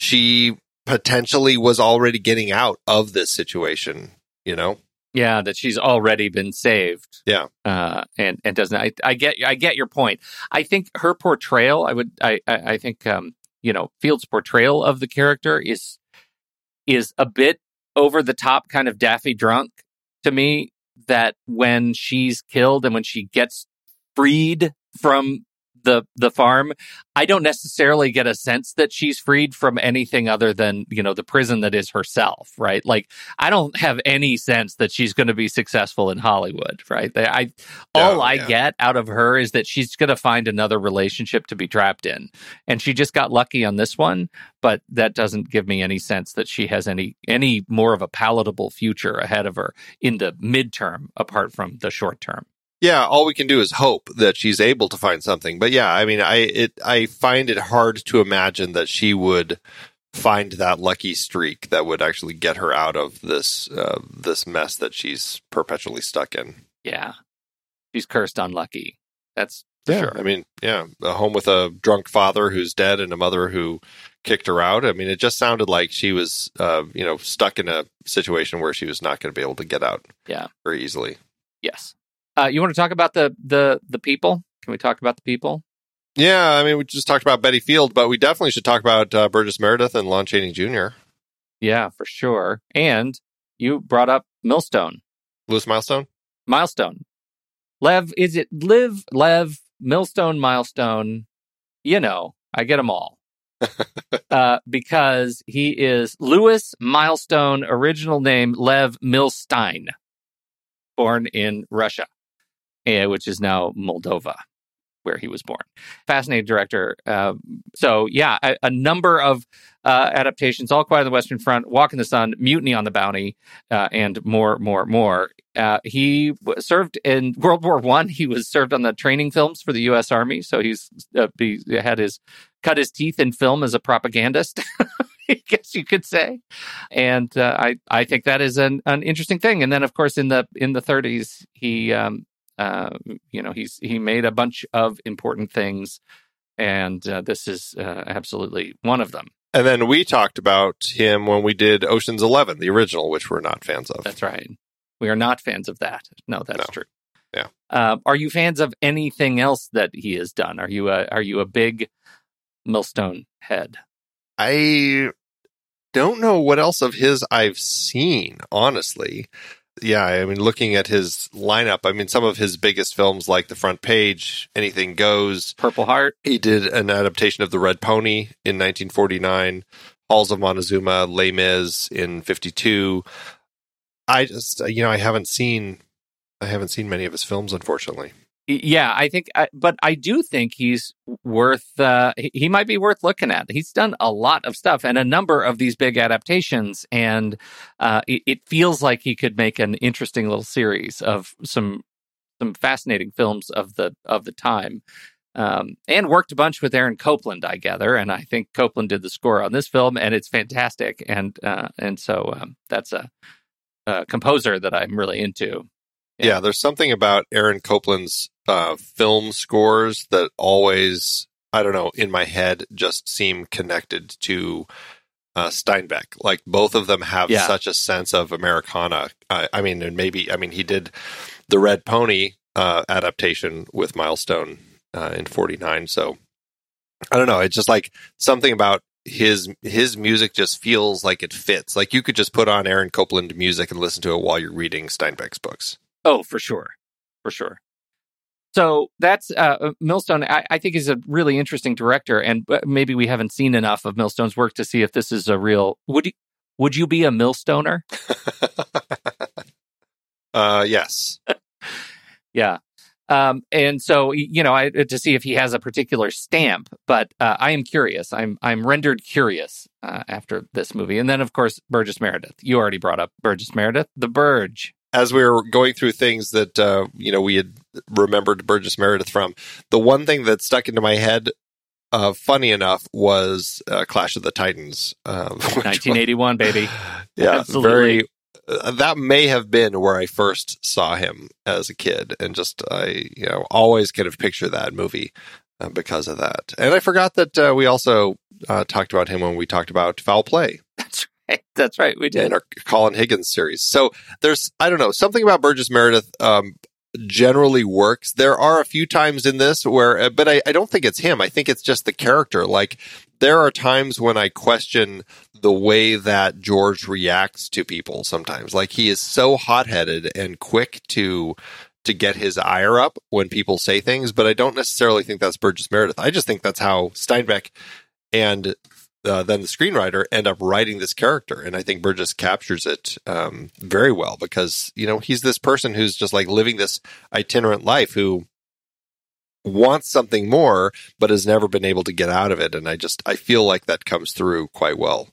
A: she potentially was already getting out of this situation, you know?
B: Yeah, that she's already been saved.
A: Yeah.
B: Uh, and, and doesn't, I, I get, I get your point. I think her portrayal, I would, I, I, I think, um, you know, Field's portrayal of the character is, is a bit over the top kind of daffy drunk to me that when she's killed and when she gets freed from the the farm, I don't necessarily get a sense that she's freed from anything other than you know the prison that is herself, right? Like I don't have any sense that she's going to be successful in Hollywood, right? I all oh, I get out of her is that she's going to find another relationship to be trapped in, and she just got lucky on this one, but that doesn't give me any sense that she has any any more of a palatable future ahead of her in the midterm, apart from the short term
A: yeah, all we can do is hope that she's able to find something. But yeah, I mean, I it I find it hard to imagine that she would find that lucky streak that would actually get her out of this uh, this mess that she's perpetually stuck in.
B: Yeah, she's cursed unlucky. That's
A: yeah.
B: Sure.
A: I mean, yeah, a home with a drunk father who's dead and a mother who kicked her out. I mean, it just sounded like she was, uh, you know, stuck in a situation where she was not going to be able to get out.
B: Yeah,
A: very easily.
B: Yes. Uh, you want to talk about the the the people? Can we talk about the people?
A: Yeah, I mean, we just talked about Betty Field, but we definitely should talk about uh, Burgess Meredith and Lon Chaney Jr.
B: Yeah, for sure. And you brought up Millstone,
A: Lewis Milestone,
B: Milestone. Lev, is it Live, Lev, Millstone, Milestone? You know, I get them all. uh, because he is Lewis Milestone, original name Lev Milstein, born in Russia. Eh, which is now Moldova, where he was born. Fascinating director. Uh, so, yeah, a, a number of uh, adaptations All Quiet on the Western Front, Walk in the Sun, Mutiny on the Bounty, uh, and more, more, more. Uh, he served in World War One. He was served on the training films for the U.S. Army, so he's uh, he had his cut his teeth in film as a propagandist. I guess you could say, and uh, I I think that is an, an interesting thing. And then, of course, in the in the 30s, he um, uh, you know, he's he made a bunch of important things, and uh, this is uh, absolutely one of them.
A: And then we talked about him when we did Ocean's Eleven, the original, which we're not fans of.
B: That's right. We are not fans of that. No, that's
A: no.
B: true.
A: Yeah.
B: Uh, are you fans of anything else that he has done? Are you a are you a big Millstone head?
A: I don't know what else of his I've seen, honestly yeah, I mean, looking at his lineup, I mean, some of his biggest films like The Front Page, Anything Goes,
B: Purple Heart.
A: He did an adaptation of The Red Pony in 1949, Halls of Montezuma, Les Mis in 52. I just, you know, I haven't seen, I haven't seen many of his films, unfortunately.
B: Yeah, I think, uh, but I do think he's worth. Uh, he might be worth looking at. He's done a lot of stuff and a number of these big adaptations, and uh, it, feels like he could make an interesting little series of some some fascinating films of the of the time. Um, and worked a bunch with Aaron Copland, I gather, and I think Copland did the score on this film, and it's fantastic. And uh, and so um, that's a, a composer that I'm really into.
A: Yeah. yeah. there's something about Aaron Copland's uh, film scores that always, I don't know, in my head just seem connected to uh, Steinbeck. Like both of them have yeah. such a sense of Americana. Uh, I mean, and maybe, I mean, he did the Red Pony uh, adaptation with Milestone uh, in 49. So I don't know. It's just like something about his his music just feels like it fits. Like you could just put on Aaron Copland music and listen to it while you're reading Steinbeck's books.
B: Oh, for sure, for sure. So that's uh, uh, Millstone. I, I, think is a really interesting director, and uh, maybe we haven't seen enough of Millstone's work to see if this is a real. Would you would you be a Millstoner?
A: uh, yes.
B: yeah. Um, and so you know, I, to see if he has a particular stamp, but uh, I am curious. I'm I'm rendered curious uh, after this movie, and then of course Burgess Meredith. You already brought up Burgess Meredith, the Burge
A: as we were going through things that uh, you know we had remembered Burgess Meredith from, the one thing that stuck into my head, uh, funny enough, was uh, Clash of the Titans,
B: 1981, baby.
A: Yeah, Absolutely. very. Uh, that may have been where I first saw him as a kid, and just I, you know, always kind of picture that movie uh, because of that. And I forgot that uh, we also talked about him when we talked about Foul Play.
B: That's That's right. We did.
A: In our Colin Higgins series. So there's, I don't know, something about Burgess Meredith, um, generally works. There are a few times in this where, uh, but I, I don't think it's him. I think it's just the character. Like there are times when I question the way that George reacts to people sometimes. Like he is so hot headed and quick to, to get his ire up when people say things, but I don't necessarily think that's Burgess Meredith. I just think that's how Steinbeck and uh, then the screenwriter end up writing this character, and I think Burgess captures it um, very well because you know he's this person who's just like living this itinerant life who wants something more but has never been able to get out of it, and I just I feel like that comes through quite well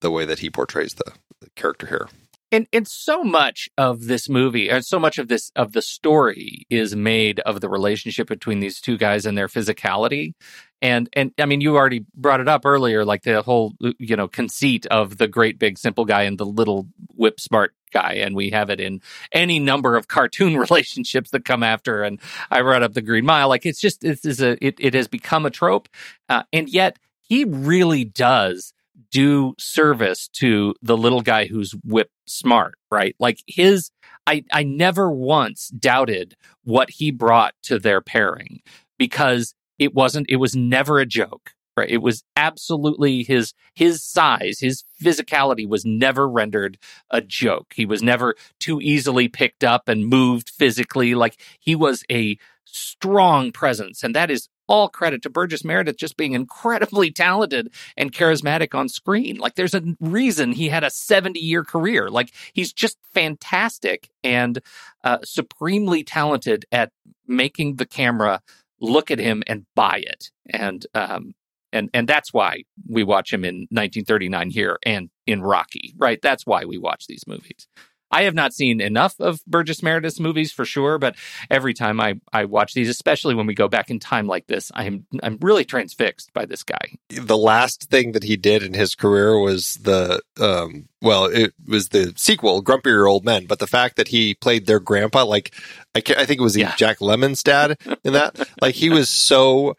A: the way that he portrays the, the character here.
B: And and so much of this movie, and so much of this of the story is made of the relationship between these two guys and their physicality. And and I mean, you already brought it up earlier, like the whole you know conceit of the great big simple guy and the little whip smart guy, and we have it in any number of cartoon relationships that come after. And I brought up the Green Mile, like it's just this is a it, it has become a trope, uh, and yet he really does do service to the little guy who's whip smart, right? Like his, I, I never once doubted what he brought to their pairing because it wasn't, it was never a joke, right? It was absolutely his, his size, his physicality was never rendered a joke. He was never too easily picked up and moved physically. Like he was a strong presence. And that is all credit to Burgess Meredith just being incredibly talented and charismatic on screen. Like there's a reason he had a 70 year career. Like he's just fantastic and uh, supremely talented at making the camera look at him and buy it. And um, and and that's why we watch him in 1939 here and in Rocky, right? That's why we watch these movies. I have not seen enough of Burgess Meredith's movies for sure, but every time I, I watch these, especially when we go back in time like this, I'm I'm really transfixed by this guy.
A: The last thing that he did in his career was the um well, it was the sequel, Grumpier Old Men, but the fact that he played their grandpa, like I, I think it was yeah. Jack Lemmon's dad in that, like he was so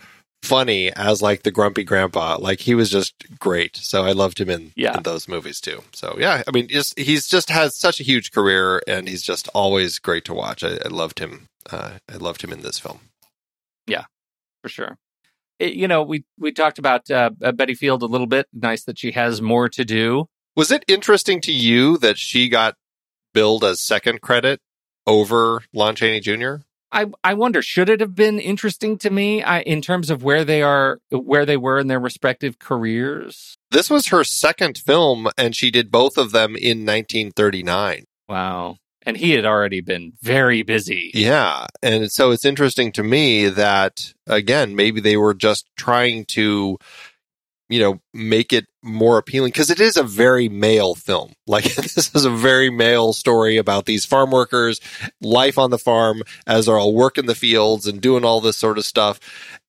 A: funny as like the grumpy grandpa. Like he was just great. So I loved him in, yeah. in those movies too. So yeah, I mean, just he's just has such a huge career, and he's just always great to watch. I, I loved him. Uh, I loved him in this film.
B: Yeah, for sure. It, you know, we we talked about uh, Betty Field a little bit. Nice that she has more to do.
A: Was it interesting to you that she got billed as second credit over Lon Chaney Jr.?
B: I I wonder should it have been interesting to me I, in terms of where they are where they were in their respective careers.
A: This was her second film, and she did both of them in 1939.
B: Wow. And he had already been very busy.
A: Yeah. And so it's interesting to me that, again, maybe they were just trying to, you know, make it more appealing because it is a very male film. Like, this is a very male story about these farm workers, life on the farm as they're all working the fields and doing all this sort of stuff.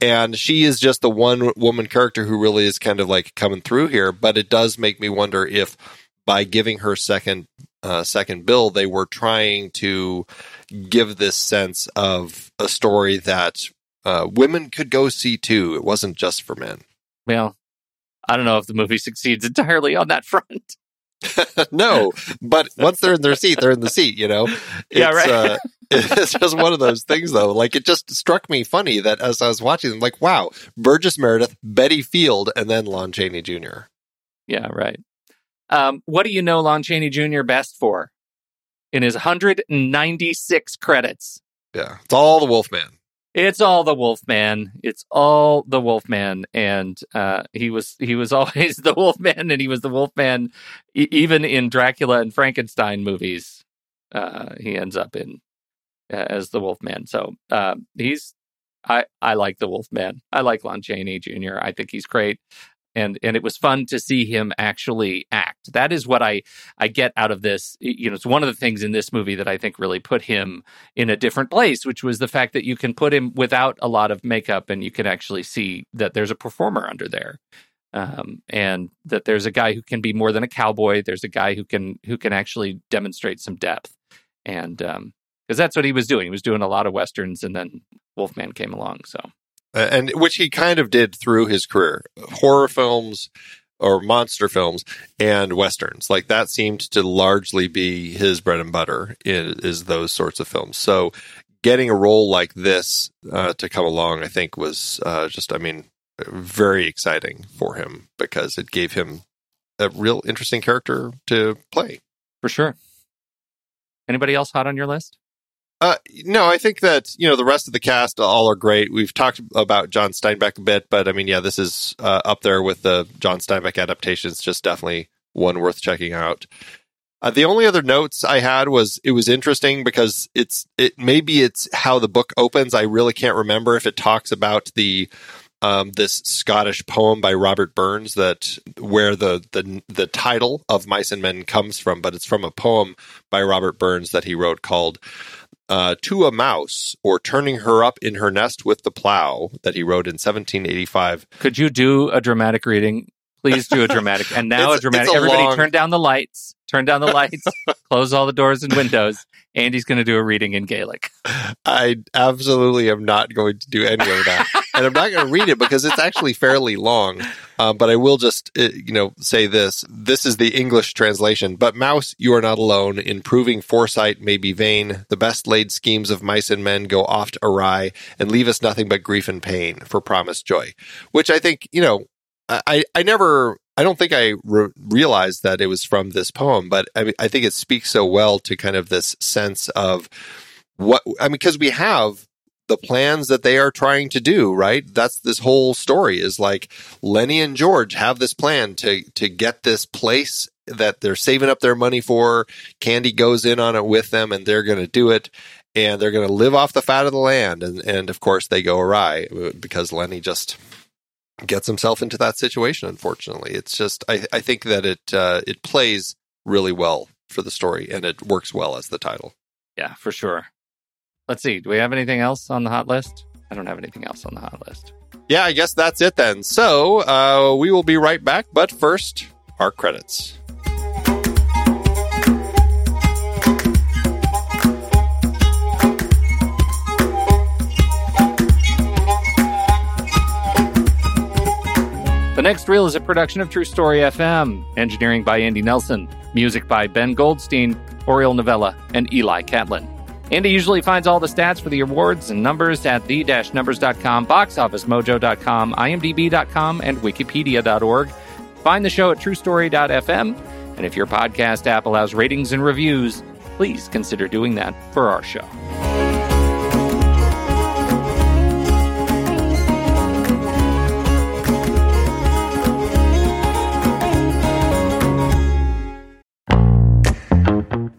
A: And she is just the one woman character who really is kind of like coming through here. But it does make me wonder if by giving her second uh, second bill, they were trying to give this sense of a story that uh, women could go see too. It wasn't just for men.
B: Well, I don't know if the movie succeeds entirely on that front.
A: no, but once they're in their seat, they're in the seat. You know, it's,
B: Yeah, right.
A: uh, it's just one of those things, though. Like it just struck me funny that as I was watching them, like, wow, Burgess Meredith, Betty Field, and then Lon Chaney Jr.
B: Yeah, right. Um, what do you know Lon Chaney Jr. best for? In his 196 credits.
A: Yeah, it's all the Wolfman.
B: It's all the Wolfman. It's all the Wolfman, and uh, he was he was always the Wolfman, and he was the Wolfman e- even in Dracula and Frankenstein movies. Uh, he ends up in uh, as the Wolfman. So uh, he's I I like the Wolfman. I like Lon Chaney Jr. I think he's great. And, and it was fun to see him actually act. That is what I, I get out of this. You know, it's one of the things in this movie that I think really put him in a different place, which was the fact that you can put him without a lot of makeup and you can actually see that there's a performer under there. Um, and that there's a guy who can be more than a cowboy. There's a guy who can who can actually demonstrate some depth, and because that's what he was doing. He was doing a lot of westerns, and then Wolfman came along. So
A: and which he kind of did through his career horror films or monster films and westerns like that seemed to largely be his bread and butter is, is those sorts of films so getting a role like this uh, to come along i think was uh, just i mean very exciting for him because it gave him a real interesting character to play
B: for sure. Anybody else hot on your list?
A: Uh, no, I think that you know the rest of the cast all are great. We've talked about John Steinbeck a bit, but I mean, yeah, this is uh, up there with the John Steinbeck adaptations. Just definitely one worth checking out. Uh, the only other notes I had was it was interesting because it's it maybe it's how the book opens. I really can't remember if it talks about the um, this Scottish poem by Robert Burns that where the the the title of Mice and Men comes from, but it's from a poem by Robert Burns that he wrote called uh, "To a Mouse" or "Turning Her Up in Her Nest with the Plow" that he wrote in 1785.
B: Could you do a dramatic reading? Please do a dramatic. And now a dramatic.
A: a
B: Everybody
A: long-
B: turn down the lights. Turn down the lights. close all the doors and windows. Andy's going to do a reading in Gaelic.
A: I absolutely am not going to do any of that, and I'm not going to read it because it's actually fairly long. Um, but I will just, uh, you know, say this: this is the English translation. But mouse, you are not alone. In proving foresight may be vain. The best laid schemes of mice and men go oft awry, and leave us nothing but grief and pain for promised joy. Which I think, you know, I I never. I don't think I re- realized that it was from this poem, but I, I think it speaks so well to kind of this sense of what I mean, because we have the plans that they are trying to do, right? That's this whole story is like Lennie and George have this plan to to get this place that they're saving up their money for. Candy goes in on it with them, and they're going to do it, and they're going to live off the fat of the land, and and of course they go awry because Lennie just gets himself into that situation. Unfortunately, it's just I I think that it uh, it plays really well for the story, and it works well as the title.
B: Yeah, for sure. Let's see. Do we have anything else on the hot list? I don't have anything else on the hot list.
A: Yeah, I guess that's it then. So uh, we will be right back, but first, our credits.
B: The Next Reel is a production of True Story FM. Engineering by Andy Nelson. Music by Ben Goldstein, Oriel Novella, and Eli Catlin. Andy usually finds all the stats for the awards and numbers at the-numbers.com, boxofficemojo.com, imdb.com, and wikipedia.org. Find the show at truestory.fm. And if your podcast app allows ratings and reviews, please consider doing that for our show.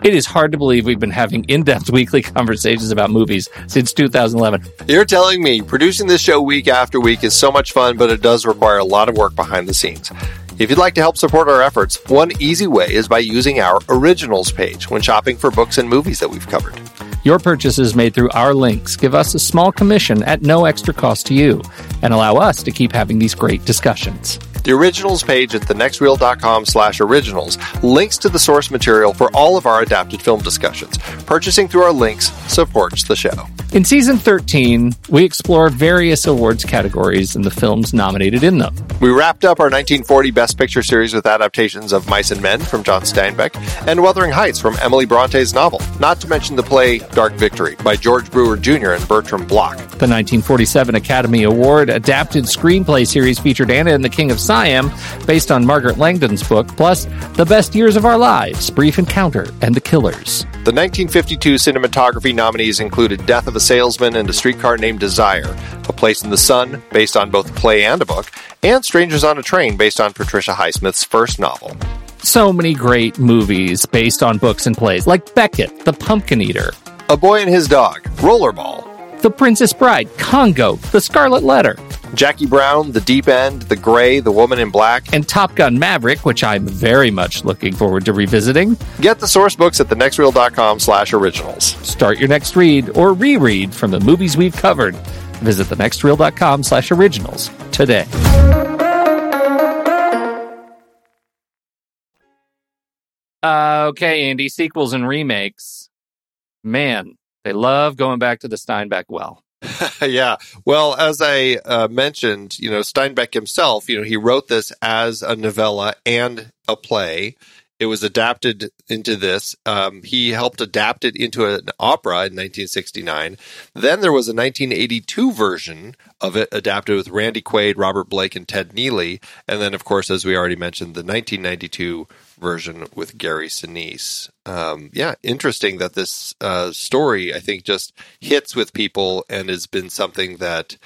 B: It is hard to believe we've been having in depth weekly conversations about movies since 2011.
A: You're telling me producing this show week after week is so much fun, but it does require a lot of work behind the scenes. If you'd like to help support our efforts, one easy way is by using our originals page when shopping for books and movies that we've covered.
B: Your purchases made through our links give us a small commission at no extra cost to you and allow us to keep having these great discussions.
A: The originals page at thenextreel.com slash originals links to the source material for all of our adapted film discussions. Purchasing through our links supports the show.
B: In season 13, we explore various awards categories and the films nominated in them.
A: We wrapped up our 1940 Best Picture series with adaptations of Mice and Men from John Steinbeck and Wuthering Heights from Emily Bronte's novel, not to mention the play Dark Victory by George Brewer Jr. and Bertram Bloch.
B: The 1947 Academy Award adapted screenplay series featured Anna and the King of Siam, based on Margaret Landon's book, plus The Best Years of Our Lives, Brief Encounter, and The Killers.
A: The 1952 cinematography nominees included Death of a Salesman and A Streetcar Named Desire, A Place in the Sun, based on both a play and a book, and Strangers on a Train, based on Patricia Highsmith's first novel.
B: So many great movies based on books and plays, like Beckett, The Pumpkin Eater,
A: A Boy and His Dog, Rollerball,
B: The Princess Bride, Congo, The Scarlet Letter,
A: Jackie Brown, The Deep End, The Grey, The Woman in Black,
B: and Top Gun Maverick, which I'm very much looking forward to revisiting.
A: Get the source books at thenextreel.com slash originals.
B: Start your next read or reread from the movies we've covered. Visit thenextreel.com slash originals today. Uh, okay, Andy, sequels and remakes. Man, they love going back to the Steinbeck well.
A: yeah. Well, as I uh, mentioned, you know, Steinbeck himself, you know, he wrote this as a novella and a play. It was adapted into this. Um, he helped adapt it into an opera in 1969. Then there was a 1982 version of it adapted with Randy Quaid, Robert Blake, and Ted Neeley. And then, of course, as we already mentioned, the 1992 version with Gary Sinise. Um, yeah, interesting that this uh, story, I think, just hits with people and has been something that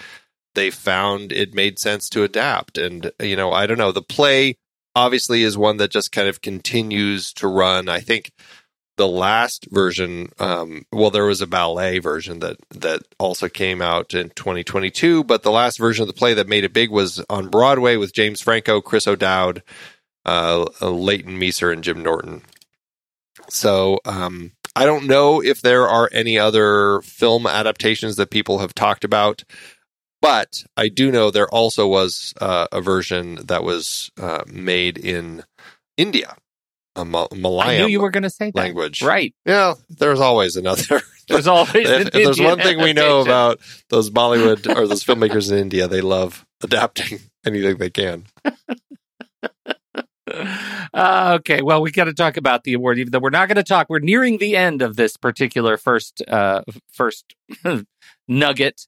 A: they found it made sense to adapt. And, you know, I don't know, the play obviously is one that just kind of continues to run. I think the last version, um, well, there was a ballet version that that also came out in 2022, but the last version of the play that made it big was on Broadway with James Franco, Chris O'Dowd, uh, Leighton Meester, and Jim Norton. So um, I don't know if there are any other film adaptations that people have talked about. But I do know there also was uh, a version that was uh, made in India, a Mal- Malayalam
B: I knew you were going to say that.
A: language.
B: Right.
A: Yeah, there's always another.
B: There's always
A: if, if there's one thing we know about those Bollywood or those filmmakers in India, they love adapting anything they can.
B: Uh, okay, well, we got to talk about the award. Even though we're not going to talk, we're nearing the end of this particular first uh, first nugget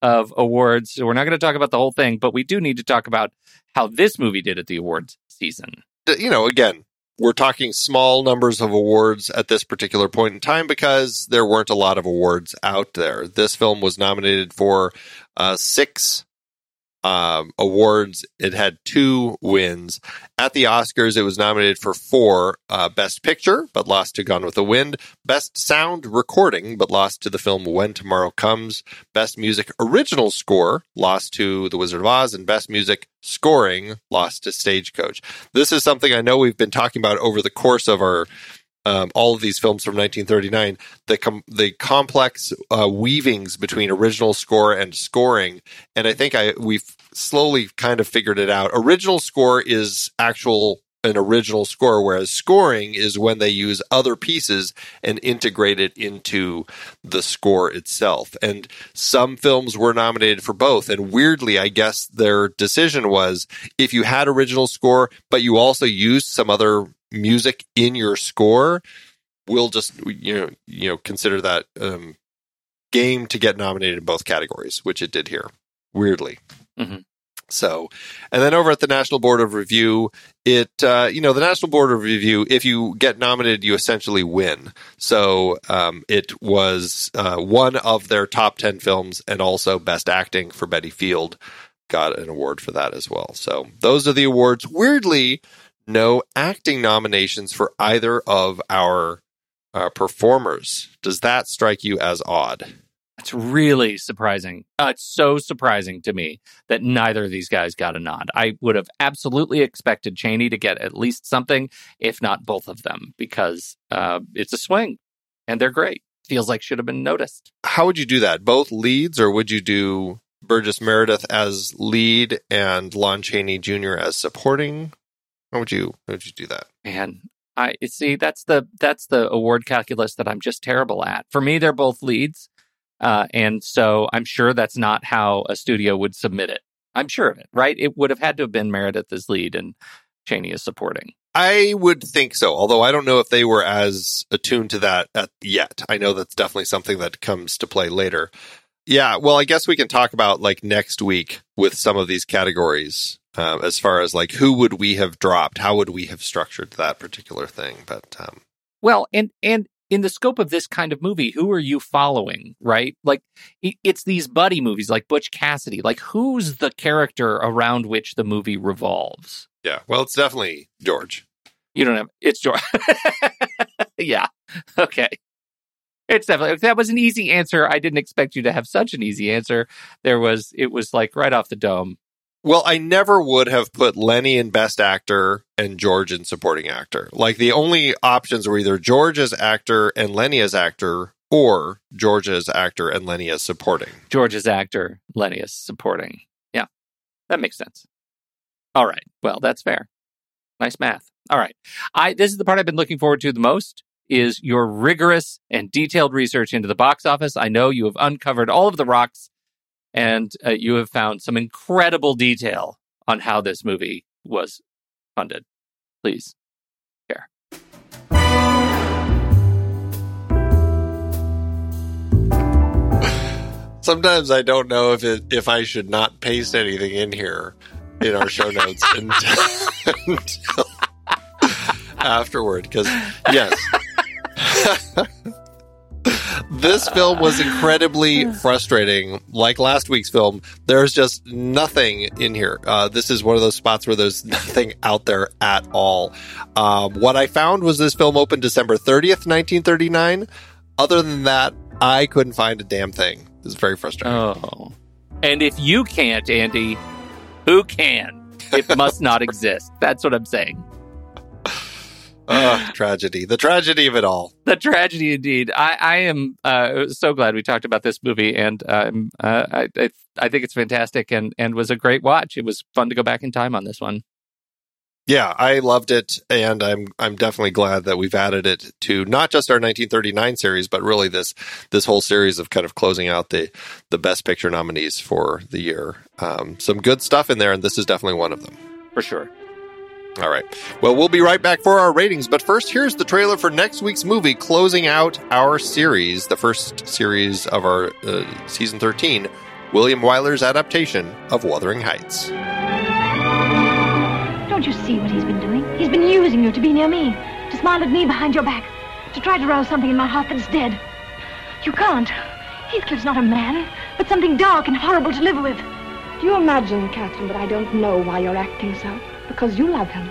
B: of awards. So we're not going to talk about the whole thing, but we do need to talk about how this movie did at the awards season.
A: you know, again, we're talking small numbers of awards at this particular point in time because there weren't a lot of awards out there. This film was nominated for uh, six um, awards. It had two wins. At the Oscars, it was nominated for four uh, Best Picture, but lost to Gone with the Wind. Best Sound Recording, but lost to the film When Tomorrow Comes. Best Music Original Score, lost to The Wizard of Oz. And Best Music Scoring, lost to Stagecoach. This is something I know we've been talking about over the course of our um, all of these films from 1939, the com- the complex uh, weavings between original score and scoring, and I think I we've slowly kind of figured it out. Original score is actual an original score, whereas scoring is when they use other pieces and integrate it into the score itself. And some films were nominated for both. And weirdly, I guess their decision was if you had original score, but you also used some other music in your score, we'll just you know you know consider that um, game to get nominated in both categories, which it did here. Weirdly.
B: Mhm.
A: So, and then over at the National Board of Review, it, uh, you know, the National Board of Review, if you get nominated, you essentially win. So, um, it was, uh, one of their top 10 films and also best acting for Betty Field got an award for that as well. So those are the awards. Weirdly, no acting nominations for either of our uh, performers. Does that strike you as odd?
B: It's really surprising. Uh, it's so surprising to me that neither of these guys got a nod. I would have absolutely expected Chaney to get at least something, if not both of them, because uh, it's a swing and they're great. Feels like should have been noticed.
A: How would you do that? Both leads, or would you do Burgess Meredith as lead and Lon Chaney Jr. as supporting? How would you how would you do that?
B: Man, I see that's the that's the award calculus that I'm just terrible at. For me, they're both leads. Uh, and so I'm sure that's not how a studio would submit it. I'm sure of it, right? It would have had to have been Meredith as lead and Chaney as supporting.
A: I would think so, although I don't know if they were as attuned to that at, yet. I know that's definitely something that comes to play later. Yeah, well, I guess we can talk about like next week with some of these categories uh, as far as like who would we have dropped, how would we have structured that particular thing. But um,
B: well, and and in the scope of this kind of movie, who are you following, right? Like, it's these buddy movies like Butch Cassidy. Like, who's the character around which the movie revolves?
A: Yeah, well, it's definitely George.
B: You don't have, it's George. yeah. Okay. It's definitely, that was an easy answer. I didn't expect you to have such an easy answer. There was, it was like right off the dome.
A: Well, I never would have put Lennie in Best Actor and George in Supporting Actor. Like the only options were either George as actor and Lennie as actor, or George as actor and Lennie as supporting.
B: George as actor, Lennie as supporting. Yeah, that makes sense. All right. Well, that's fair. Nice math. All right. I this is the part I've been looking forward to the most is your rigorous and detailed research into the box office. I know you have uncovered all of the rocks and uh, you have found some incredible detail on how this movie was funded. Please share.
A: Sometimes I don't know if it, if I should not paste anything in here in our show notes until, until afterward because yes this film was incredibly frustrating. Like last week's film, there's just nothing in here. Uh, this is one of those spots where there's nothing out there at all. Um, what I found was this film opened December 30th, 1939. Other than that, I couldn't find a damn thing. It's very frustrating.
B: Oh. And if you can't, Andy, who can? It must not exist. That's what I'm saying.
A: Uh, tragedy. The tragedy of it all.
B: The tragedy indeed. I, I am uh, so glad we talked about this movie, and um, uh, I, I, I think it's fantastic and, and was a great watch. It was fun to go back in time on this one.
A: Yeah, I loved it, and I'm I'm definitely glad that we've added it to not just our 1939 series, but really this this whole series of kind of closing out the the best picture nominees for the year. Um, some good stuff in there, and this is definitely one of them
B: for sure.
A: All right. Well, we'll be right back for our ratings, but first, here's the trailer for next week's movie, closing out our series, the first series of our uh, season 13, William Wyler's adaptation of Wuthering Heights.
F: Don't you see what he's been doing? He's been using you to be near me, to smile at me behind your back, to try to rouse something in my heart that's dead. You can't. Heathcliff's not a man, but something dark and horrible to live with.
G: Do you imagine, Catherine, that I don't know why you're acting so? Because you love him.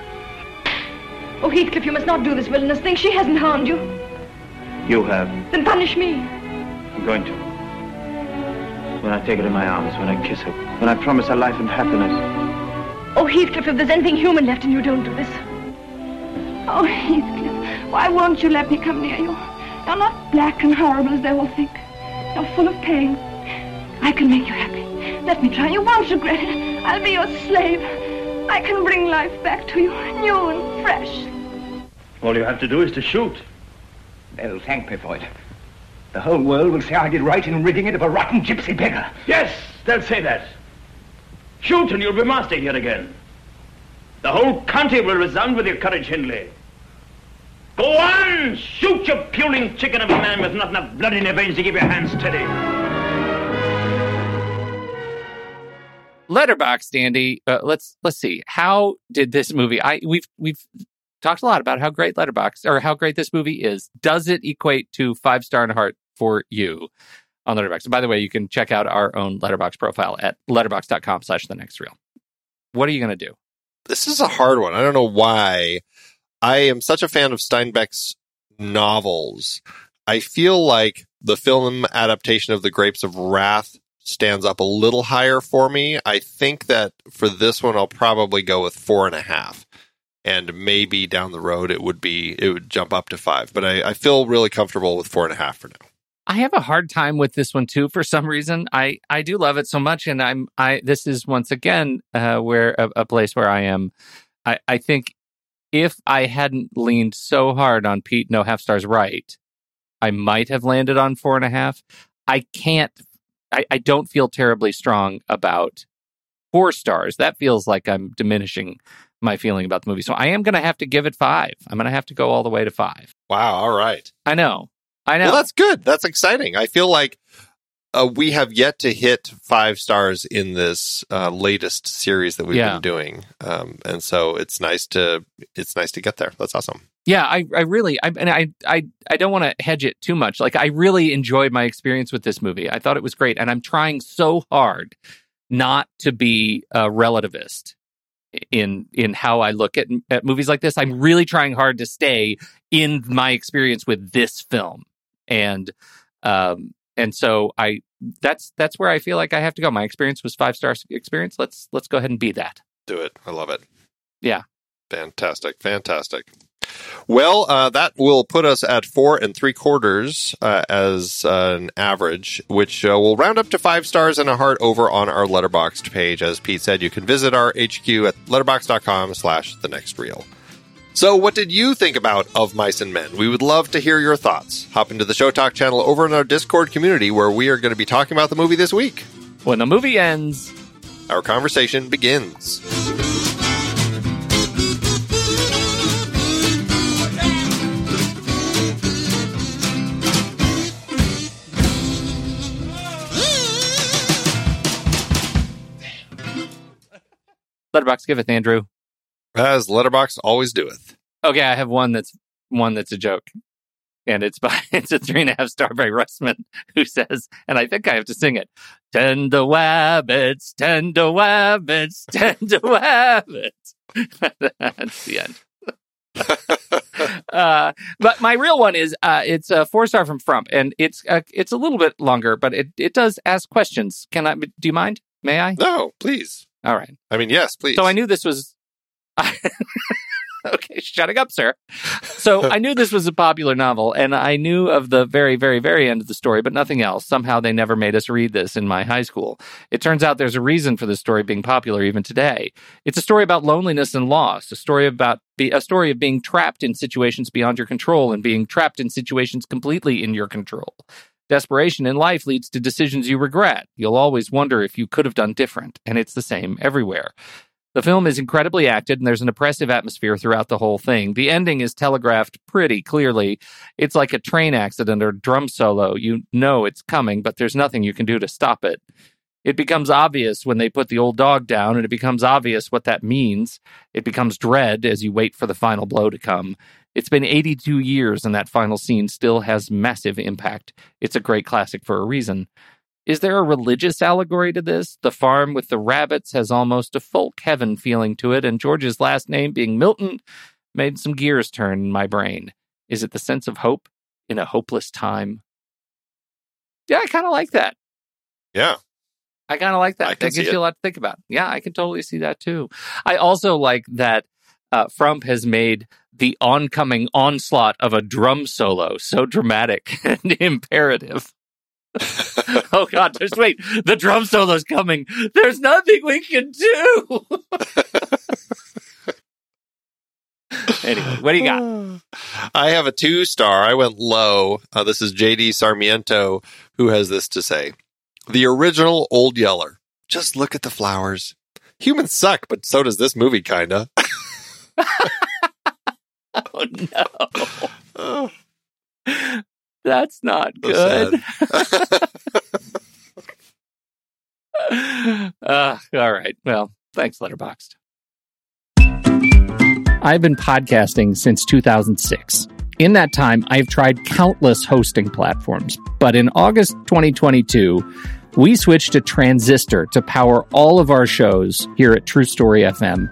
F: Oh, Heathcliff, you must not do this villainous thing. She hasn't harmed you.
C: You have.
F: Then punish me.
C: I'm going to. When I take her in my arms, when I kiss her, when I promise her life and happiness.
F: Oh, Heathcliff, if there's anything human left in you, don't do this.
G: Oh, Heathcliff, why won't you let me come near you? You're not black and horrible as they all think. You're full of pain. I can make you happy. Let me try. You won't regret it. I'll be your slave. I can bring life back to you, new and fresh.
C: All you have to do is to shoot.
H: They'll thank me for it. The whole world will say I did right in ridding it of a rotten gypsy beggar.
C: Yes, they'll say that. Shoot and you'll be master here again. The whole county will resound with your courage, Hindley. Go on! Shoot, you puling chicken of a man with not enough blood in your veins to keep your hands steady.
B: Letterboxd, Andy. Uh, let's let's see. How did this movie? I we've we've talked a lot about how great Letterboxd or how great this movie is. Does it equate to five star and heart for you on Letterboxd? By the way, you can check out our own Letterboxd profile at letterboxd.com slash the next reel. What are you going to do?
A: This is a hard one. I don't know why. I am such a fan of Steinbeck's novels. I feel like the film adaptation of The Grapes of Wrath stands up a little higher for me. I think that for this one, I'll probably go with four and a half. And maybe down the road it would be it would jump up to five. But I, I feel really comfortable with four and a half for now.
B: I have a hard time with this one too. For some reason, I I do love it so much, and I'm I. This is once again uh, where a, a place where I am. I I think if I hadn't leaned so hard on Pete No Half Stars Right, I might have landed on four and a half. I can't. I, I don't feel terribly strong about four stars. That feels like I'm diminishing my feeling about the movie. So I am going to have to give it five. I'm going to have to go all the way to five.
A: Wow. All right.
B: I know. I know.
A: Well, that's good. That's exciting. I feel like uh, we have yet to hit five stars in this uh, latest series that we've
B: Yeah.
A: been doing, um, and so it's nice to it's nice to get there. That's awesome.
B: Yeah, I, I really, I, and I, I, I don't want to hedge it too much. Like, I really enjoyed my experience with this movie. I thought it was great, and I'm trying so hard not to be a relativist in in how I look at at movies like this. I'm really trying hard to stay in my experience with this film, and um, and so I that's that's where I feel like I have to go. My experience was five star experience. Let's let's go ahead and be that.
A: Do it. I love it.
B: Yeah.
A: Fantastic. Fantastic. Well, uh, that will put us at four and three quarters uh, as uh, an average, which uh, will round up to five stars and a heart over on our Letterboxd page. As Pete said, you can visit our HQ at letterboxd.com slash the next reel. So, what did you think about Of Mice and Men? We would love to hear your thoughts. Hop into the Show Talk channel over in our Discord community where we are going to be talking about the movie this week.
B: When the movie ends,
A: Our conversation begins.
B: Letterboxd giveth Andrew.
A: As Letterboxd always doeth.
B: Okay, I have one that's one that's a joke. And it's by it's a three and a half star by Russman who says, and I think I have to sing it. Tender wabbits, tender wabbits, tender wabbits. That's the end. uh, but my real one is uh, it's a four star from Frump, and it's uh, it's a little bit longer, but it, it does ask questions. Can I? Do you mind? May I?
A: No, please.
B: All right.
A: I mean, yes, please.
B: So I knew this was. okay, shutting up, sir. So I knew this was a popular novel, and I knew of the very, very, very end of the story, but nothing else. Somehow they never made us read this in my high school. It turns out there's a reason for this story being popular even today. It's a story about loneliness and loss, a story about be, a story of being trapped in situations beyond your control and being trapped in situations completely in your control. Desperation in life leads to decisions you regret. You'll always wonder if you could have done different, and it's the same everywhere. The film is incredibly acted, and there's an oppressive atmosphere throughout the whole thing. The ending is telegraphed pretty clearly. It's like a train accident or drum solo. You know it's coming, but there's nothing you can do to stop it. It becomes obvious when they put the old dog down, and it becomes obvious what that means. It becomes dread as you wait for the final blow to come. It's been 82 years, and that final scene still has massive impact. It's a great classic for a reason. Is there a religious allegory to this? The farm with the rabbits has almost a folk heaven feeling to it, and George's last name being Milton made some gears turn in my brain. Is it the sense of hope in a hopeless time? Yeah, I kind of like that.
A: yeah.
B: I kind of like that. That gives you a lot to think about. Yeah, I can totally see that too. I also like that uh, Frump has made the oncoming onslaught of a drum solo so dramatic and imperative. oh God! There's wait, the drum solo's coming. There's nothing we can do. anyway, what do you got?
A: I have a two star. I went low. Uh, this is JD Sarmiento who has this to say. The original Old Yeller. Just look at the flowers. Humans suck, but so does this movie, kinda.
B: Oh no,
A: Oh,
B: that's not
A: so
B: good. Uh, all right. Well, thanks, Letterboxd. I've been podcasting since 2006. In that time, I've tried countless hosting platforms, but in August 2022, we switched to Transistor to power all of our shows here at True Story FM,